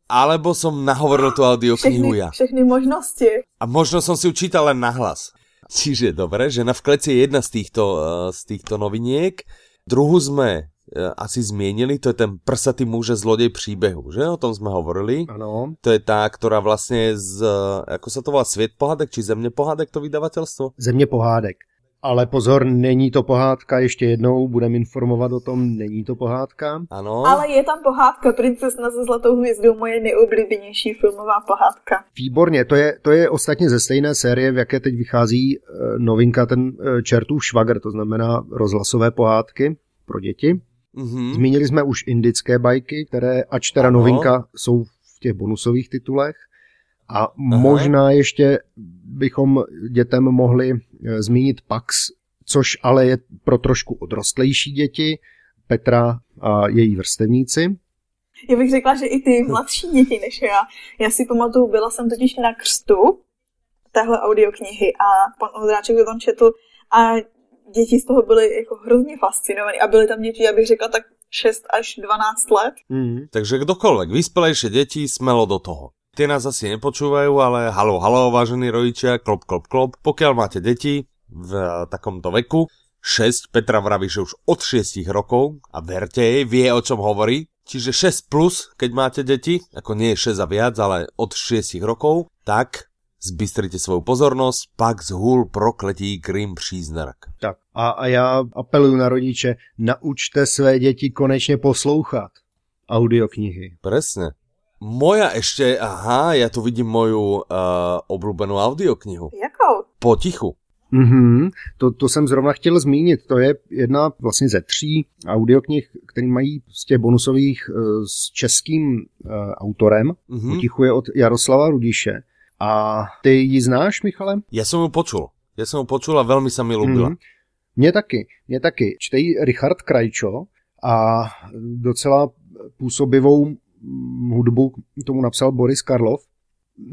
Alebo som nahovoril tu audioknihu ja. Všechny možnosti. A možno som si ju čítal len nahlas. Čiže dobre, že na vkleci je jedna z týchto, uh, z týchto noviniek. Druhú sme E, asi změnili, to je ten prsatý muž zlodej příběhu, že? O tom jsme hovorili. Ano. To je ta, která vlastně z, jako se to volá, Svět pohádek, či Země pohádek to vydavatelstvo? Země pohádek. Ale pozor, není to pohádka, ještě jednou budem informovat o tom, není to pohádka. Ano. Ale je tam pohádka Princesna se zlatou hvězdou, moje nejoblíbenější filmová pohádka. Výborně, to je, to je ostatně ze stejné série, v jaké teď vychází e, novinka, ten e, Čertův švagr, to znamená rozhlasové pohádky pro děti. Mm-hmm. Zmínili jsme už indické bajky, které, ač teda ano. novinka, jsou v těch bonusových titulech. A Aha. možná ještě bychom dětem mohli eh, zmínit Pax, což ale je pro trošku odrostlejší děti, Petra a její vrstevníci. Já bych řekla, že i ty mladší děti než já. Já si pamatuju, byla jsem totiž na křtu téhle audioknihy a pan Ondráček to tam četl a děti z toho byly jako hrozně fascinované a byly tam děti, já bych řekla tak 6 až 12 let. Mm. Takže kdokoľvek, vyspelejšie deti, smelo do toho. Tie nás asi nepočúvajú, ale halo, halo, vážení rodičia, klop, klop, klop. Pokiaľ máte deti v takomto veku, 6, Petra vraví, že už od 6 rokov, a verte jej, vie o čom hovorí, čiže 6 plus, keď máte deti, ako nie je 6 a viac, ale od 6 rokov, tak Zbystrite svoju pozornost, pak zhul prokletí Krim příznak. Tak a, a já apeluju na rodiče, naučte své děti konečně poslouchat audioknihy. Presne. Moja ešte, aha, ja tu vidím moju uh, obľúbenú audioknihu. Jakou? Potichu. Mm-hmm, to, to jsem zrovna chtěl zmínit. To je jedna vlastně ze tří audioknih, který mají z těch bonusových uh, s českým uh, autorem. Mm-hmm. Potichu je od Jaroslava Rudiše. A ty ji znáš, Michale? Já jsem ju počul. Já jsem ju počul a velmi se mi ľúbila. Mm. Mně taky, mně taky. Čtej Richard Krajčo a docela působivou hudbu tomu napsal Boris Karlov.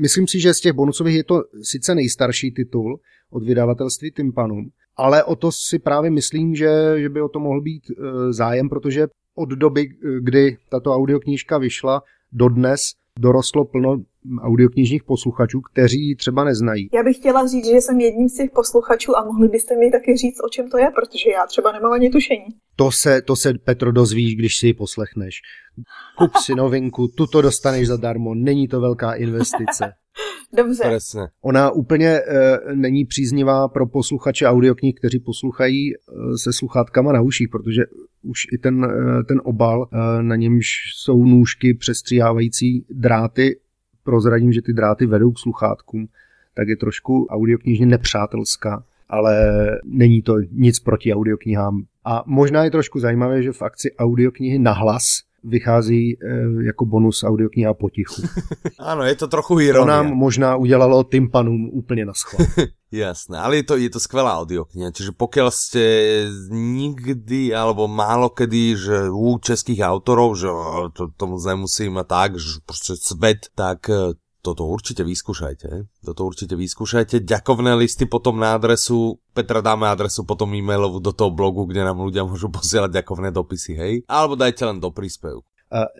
Myslím si, že z těch bonusových je to sice nejstarší titul od vydavatelství Timpanum, ale o to si právě myslím, že, že by o to mohl být e, zájem, protože od doby, kdy tato audioknížka vyšla, dodnes dorostlo plno audioknižních posluchačů, kteří třeba neznají. Já bych chtěla říct, že jsem jedním z těch posluchačů a mohli byste mi taky říct, o čem to je, protože já třeba nemám ani tušení. To se, to se Petro dozvíš, když si ji poslechneš. Kup si novinku, tuto dostaneš zadarmo, není to velká investice. *laughs* Dobře. Presne. Ona úplně e, není příznivá pro posluchače audioknih, kteří posluchají e, se sluchátkama na uších, protože už i ten, e, ten obal, e, na němž jsou nůžky přestříhávající dráty, prozradím, že ty dráty vedou k sluchátkům, tak je trošku audioknižně nepřátelská, ale není to nic proti audioknihám. A možná je trošku zajímavé, že v akci audioknihy na hlas vychází e, jako bonus audiokniha potichu. *laughs* Ano, je to trochu ironia. To nám možná udělalo tympanum úplně na schvál. *laughs* Jasné, ale je to, je to skvelá audiokniha, čiže pokiaľ ste nikdy alebo málo kedy, že u českých autorov, že to, tomu nemusím a tak, že prostě svet, tak e, toto určite vyskúšajte. Toto určite vyskúšajte. Ďakovné listy potom na adresu, Petra dáme adresu potom e-mailovú do toho blogu, kde nám ľudia môžu *laughs* posielať ďakovné dopisy, hej? Alebo dajte len do príspevku.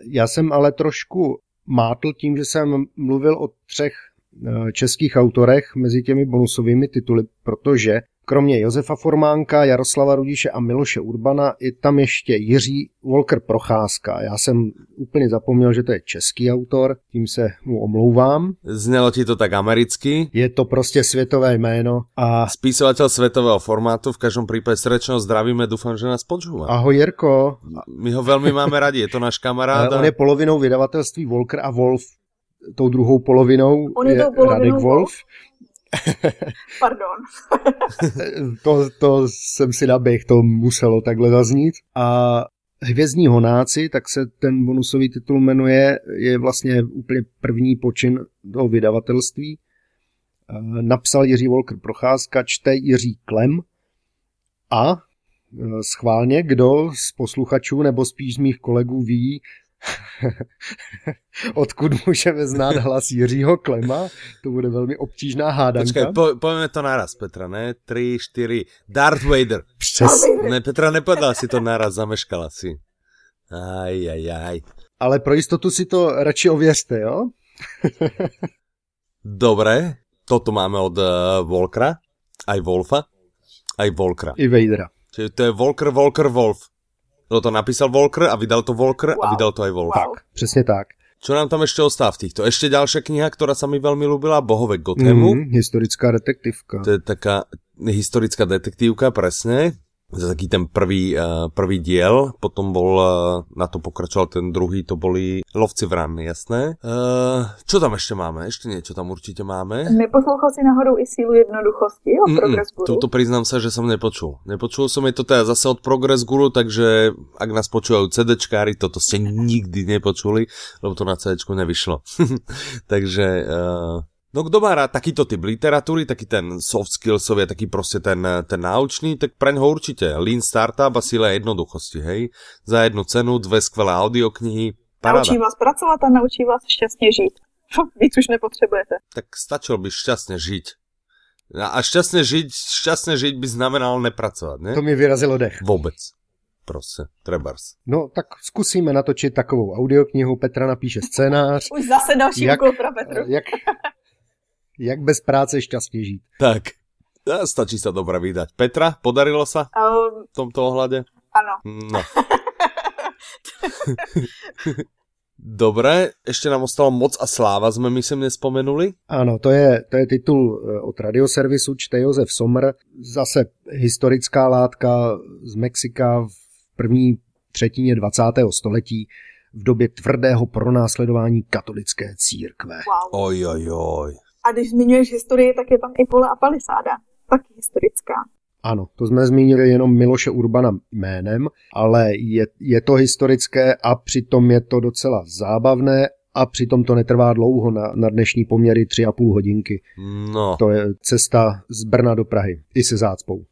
Já jsem ale trošku mátl tím, že jsem mluvil o třech e, českých autorech mezi těmi bonusovými tituly, protože Kromě Josefa Formánka, Jaroslava Rudiše a Miloše Urbana je tam ještě Jiří Volker Procházka. Já jsem úplně zapomněl, že to je český autor, tím se mu omlouvám. Znělo ti to tak americky? Je to prostě světové jméno. A... Spisovatel světového formátu, v každém případě srdečně zdravíme, doufám, že nás počúva. Ahoj Jirko. My ho velmi máme rádi, je to náš kamarád. On je polovinou vydavatelství Volker a Wolf. Tou druhou polovinou On je, je Radek Wolf. *laughs* Pardon. *laughs* to, to jsem si naběh, to muselo takhle zaznít. A Hvězdní honáci, tak se ten bonusový titul jmenuje, je vlastně úplně první počin toho vydavatelství. Napsal Jiří Volker Procházka, čte Jiří Klem a e, schválně, kdo z posluchačů nebo spíš z mých kolegů ví, *laughs* Odkud můžeme znát hlas Jiřího Klema? To bude velmi obtížná hádanka. Počkej, po, povíme to naraz, Petra, ne? Tři, čtyři. Darth Vader. Přesně. Ne, Petra nepovedala si to naraz, zameškala si. Aj, aj, aj. Ale pro jistotu si to radši ověřte, jo? *laughs* Dobré, toto máme od uh, Volkra, aj Wolfa, aj Volkra. I Vadera. Čiže to je Volker, Volker, Wolf. No to napísal Volker a vydal to Volker wow. a vydal to aj Wolf. Wow. Tak, přesně tak. Čo nám tam ešte ostá v týchto? Ešte ďalšia kniha, ktorá sa mi veľmi ľúbila, Bohovek Gothemu. Mm, historická detektívka. To je taká historická detektívka, presne za taký ten prvý, uh, prvý diel, potom bol, uh, na to pokračoval ten druhý, to boli Lovci v ranny, jasné. Uh, čo tam ešte máme? Ešte niečo tam určite máme. Neposlouchal si náhodou i sílu jednoduchosti o Progress Guru? Tuto priznám sa, že som nepočul. Nepočul som je to teda zase od Progress Guru, takže ak nás počúvajú CDčkári, toto ste nikdy nepočuli, lebo to na CDčku nevyšlo. *laughs* takže uh, No kdo má rád takýto typ literatúry, taký ten soft skillsový, taký prostě ten, ten náučný, tak pre ňoho určite Lean Startup a síle jednoduchosti, hej? Za jednu cenu, dve skvelé audioknihy, paráda. Naučí vás pracovat a naučí vás šťastně žít. *laughs* Víc už nepotřebujete. Tak stačilo by šťastně žiť. A šťastně žiť, šťastně žiť by znamenalo nepracovat, ne? To mi vyrazilo dech. Vůbec. Prostě, trebars. No, tak zkusíme natočit takovou audioknihu. Petra napíše scénář. Už zase další jak, úkol pro Petru. Jak, Jak bez práce šťastně žít. Tak, stačí sa dobre vydať. Petra, podarilo sa um, v tomto ohľade? Ano. No. Dobre, ešte nám ostalo Moc a sláva, jsme myslím nespomenuli. Ano, to je, to je titul eh, od radioservisu, čte Josef Sommer. Zase historická látka z Mexika v první třetině 20. století v době tvrdého pronásledování katolické církve. Wow. Oj, oj, oj. A když zmiňuješ historii, tak je tam i pole a palisáda. Taky historická. Ano, to jsme zmínili jenom Miloše Urbana jménem, ale je, je to historické a přitom je to docela zábavné a přitom to netrvá dlouho na, na dnešní poměry 3,5 hodinky. No. To je cesta z Brna do Prahy, i se zácpou.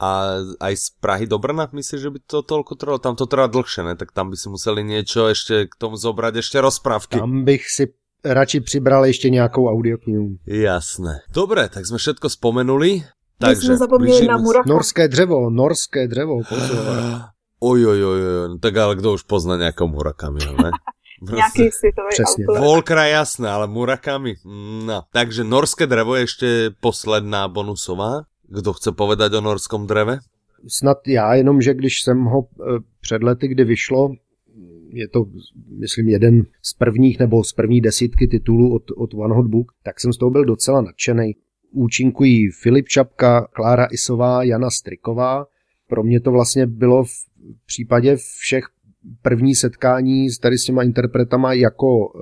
A aj z Prahy do Brna, myslíš, že by to tolko trvalo? Tam to trvá dlhšie, ne? Tak tam by si museli niečo ešte k tomu zobrať, ešte rozprávky. Tam bych si radši přibral ještě nějakou audioknihu. Jasné. Dobré, tak jsme všetko spomenuli. Takže jsme zapomněli na Murakami. Norské dřevo, norské dřevo. *gasps* Oj, oj, oj, oj, tak ale kdo už pozná nějakou Murakami, ne? *laughs* Nějaký světový Přesně. autor. Volkra jasné, ale Murakami. No. Takže norské drevo je ještě posledná bonusová. Kdo chce povedať o norskom dreve? Snad já, jenom že když jsem ho eh, před lety, kdy vyšlo, je to, myslím, jeden z prvních nebo z první desítky titulů od, od One Hot Book, tak jsem z toho byl docela nadšený. Účinkují Filip Čapka, Klára Isová, Jana Striková. Pro mě to vlastně bylo v případě všech první setkání s tady s těma interpretama jako e,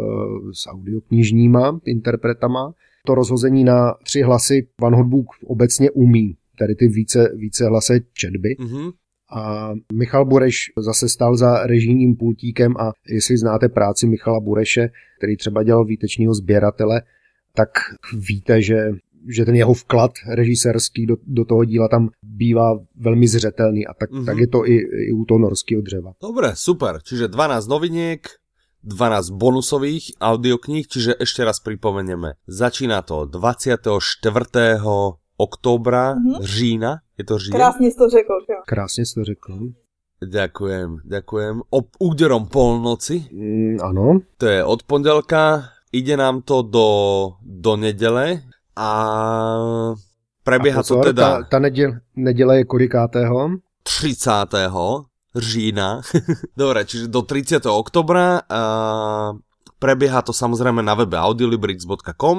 s audioknižníma interpretama. To rozhození na tři hlasy Van Hotbook obecně umí, tady ty více, více hlase četby. Mm-hmm. A Michal Bureš zase stál za režijním pultíkem a jestli znáte práci Michala Bureše, který třeba dělal výtečního sběratele, tak víte, že že ten jeho vklad režisérský do, do toho díla tam bývá velmi zřetelný a tak, mm-hmm. tak je to i, i u toho norského dřeva. Dobre, super. Čiže 12 noviniek, 12 bonusových audiokníh, čiže ešte raz pripomenieme. Začína to 24 oktobra, mm-hmm. října, je to říjen? Krásně jsi to řekl, jo. Krásně jsi to řekl. Ďakujem, ďakujem. O úderom polnoci. Mm, ano. To je od pondelka. Ide nám to do, do nedele a Prebieha to teda... Ta, ta neděle, neděle je kolikátého? 30. října. *laughs* Dobre, čiže do 30. oktobra. Uh, prebieha to samozrejme na webe audiolibrix.com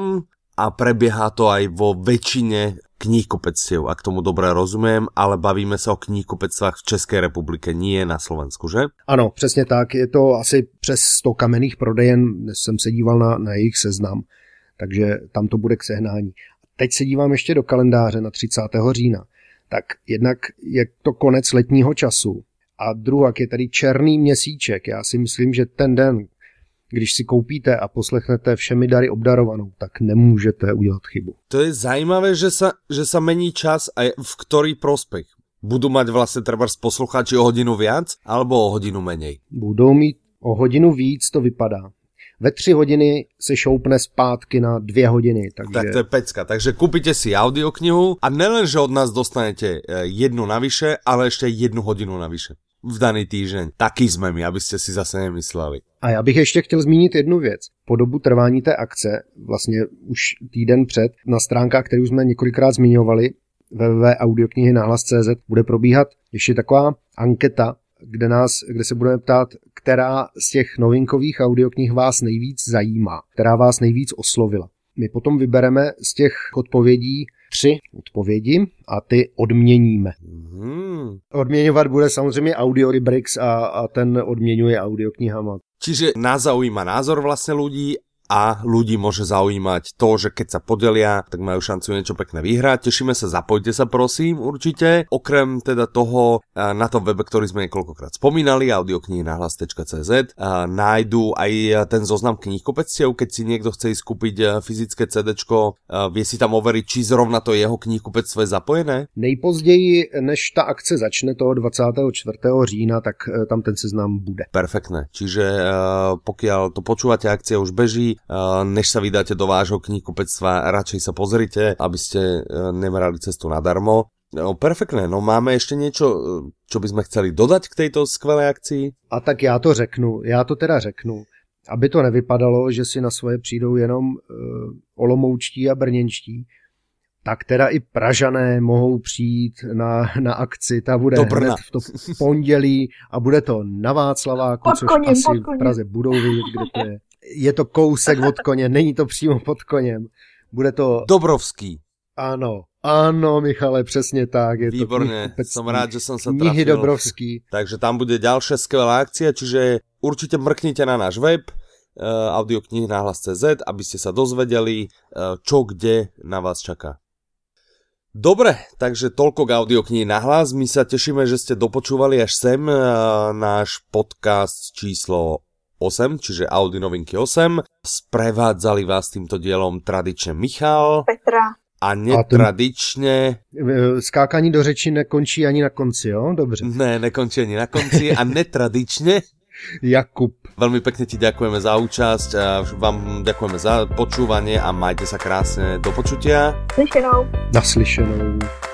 a prebieha to aj vo väčšine knihkupectiev, ak tomu dobre rozumiem, ale bavíme se o knihkupectvách v České republike, nie na Slovensku, že? Ano, přesně tak. Je to asi přes 100 kamenných prodejen, jsem se díval na, na jejich seznam, takže tam to bude k sehnání. Teď se dívám ještě do kalendáře na 30. října. Tak jednak je to konec letního času a druhak je tady černý měsíček. Já si myslím, že ten den, když si koupíte a poslechnete všemi dary obdarovanou, tak nemůžete udělat chybu. To je zajímavé, že sa, že sa mení čas a v ktorý prospech. Budou mať vlastně třeba posluchači o hodinu viac alebo o hodinu menej? Budou mít o hodinu víc, to vypadá. Ve tři hodiny se šoupne zpátky na dvě hodiny. Takže... Tak to je pecka. Takže kupíte si audioknihu a nelen, že od nás dostanete eh, jednu navyše, ale ještě jednu hodinu navyše v daný týden. Taky jsme my, abyste si zase nemysleli. A já bych ještě chtěl zmínit jednu věc. Po dobu trvání té akce, vlastně už týden před, na stránkách, které už jsme několikrát zmiňovali, www.audioknihy nahlas.cz bude probíhat ještě taková anketa, kde, nás, kde se budeme ptát, která z těch novinkových audioknih vás nejvíc zajímá, která vás nejvíc oslovila. My potom vybereme z těch odpovědí tři odpovědi a ty odměníme. Hmm. Odměňovat bude samozřejmě Audiolibrix a, a ten odměňuje audioknihama. Čiže nás zaujíma názor vlastně lidí a ľudí môže zaujímať to, že keď sa podelia, tak majú šancu niečo pekné vyhrať. Tešíme sa, zapojte sa prosím určite. Okrem teda toho na tom webe, ktorý sme niekoľkokrát spomínali, audioknihy na hlas.cz, nájdu aj ten zoznam knihkupectiev, keď si niekto chce ísť kúpiť fyzické CD, vie si tam overiť, či zrovna to jeho knihkupectvo je zapojené? Nejpozději, než ta akce začne toho 24. října, tak tam ten seznam bude. Perfektné. Čiže pokiaľ to počúvate, akcia už beží, než sa vydáte do vášho knihkupectva, radšej sa pozrite, aby ste e, nemerali cestu nadarmo. No, perfektné, no máme ještě něco, e, čo by sme chceli dodať k této skvelé akci? A tak já to řeknu, já to teda řeknu. Aby to nevypadalo, že si na svoje přijdou jenom uh, olomoučtí a brněnčtí, tak teda i Pražané mohou přijít na, na akci, ta bude hned v to pondělí a bude to na Václaváku, pod což koním, asi v Praze budou vědět, kde to je je to kousek od koně, není to přímo pod koněm. Bude to... Dobrovský. Ano, ano, Michale, přesně tak. Je Výborně, to jsem rád, že jsem se trafil. Dobrovský. Takže tam bude další skvělá akcia, čiže určitě mrknite na náš web uh, audioknihy nahlas.cz, aby ste sa dozvedeli, uh, čo kde na vás čaká. Dobre, takže toľko k audioknihy nahlas. My sa tešíme, že ste dopočúvali až sem uh, náš podcast číslo 8, čiže Audi novinky 8. Sprevádzali vás týmto dielom tradične Michal. Petra. A netradičně... E, skákání do řeči nekončí ani na konci, jo? Dobře. Ne, nekončí ani na konci a netradičně... *laughs* Jakub. Veľmi pekne ti ďakujeme za účasť, a vám ďakujeme za počúvanie a majte sa krásne do počutia. Naslyšenou. Naslyšenou.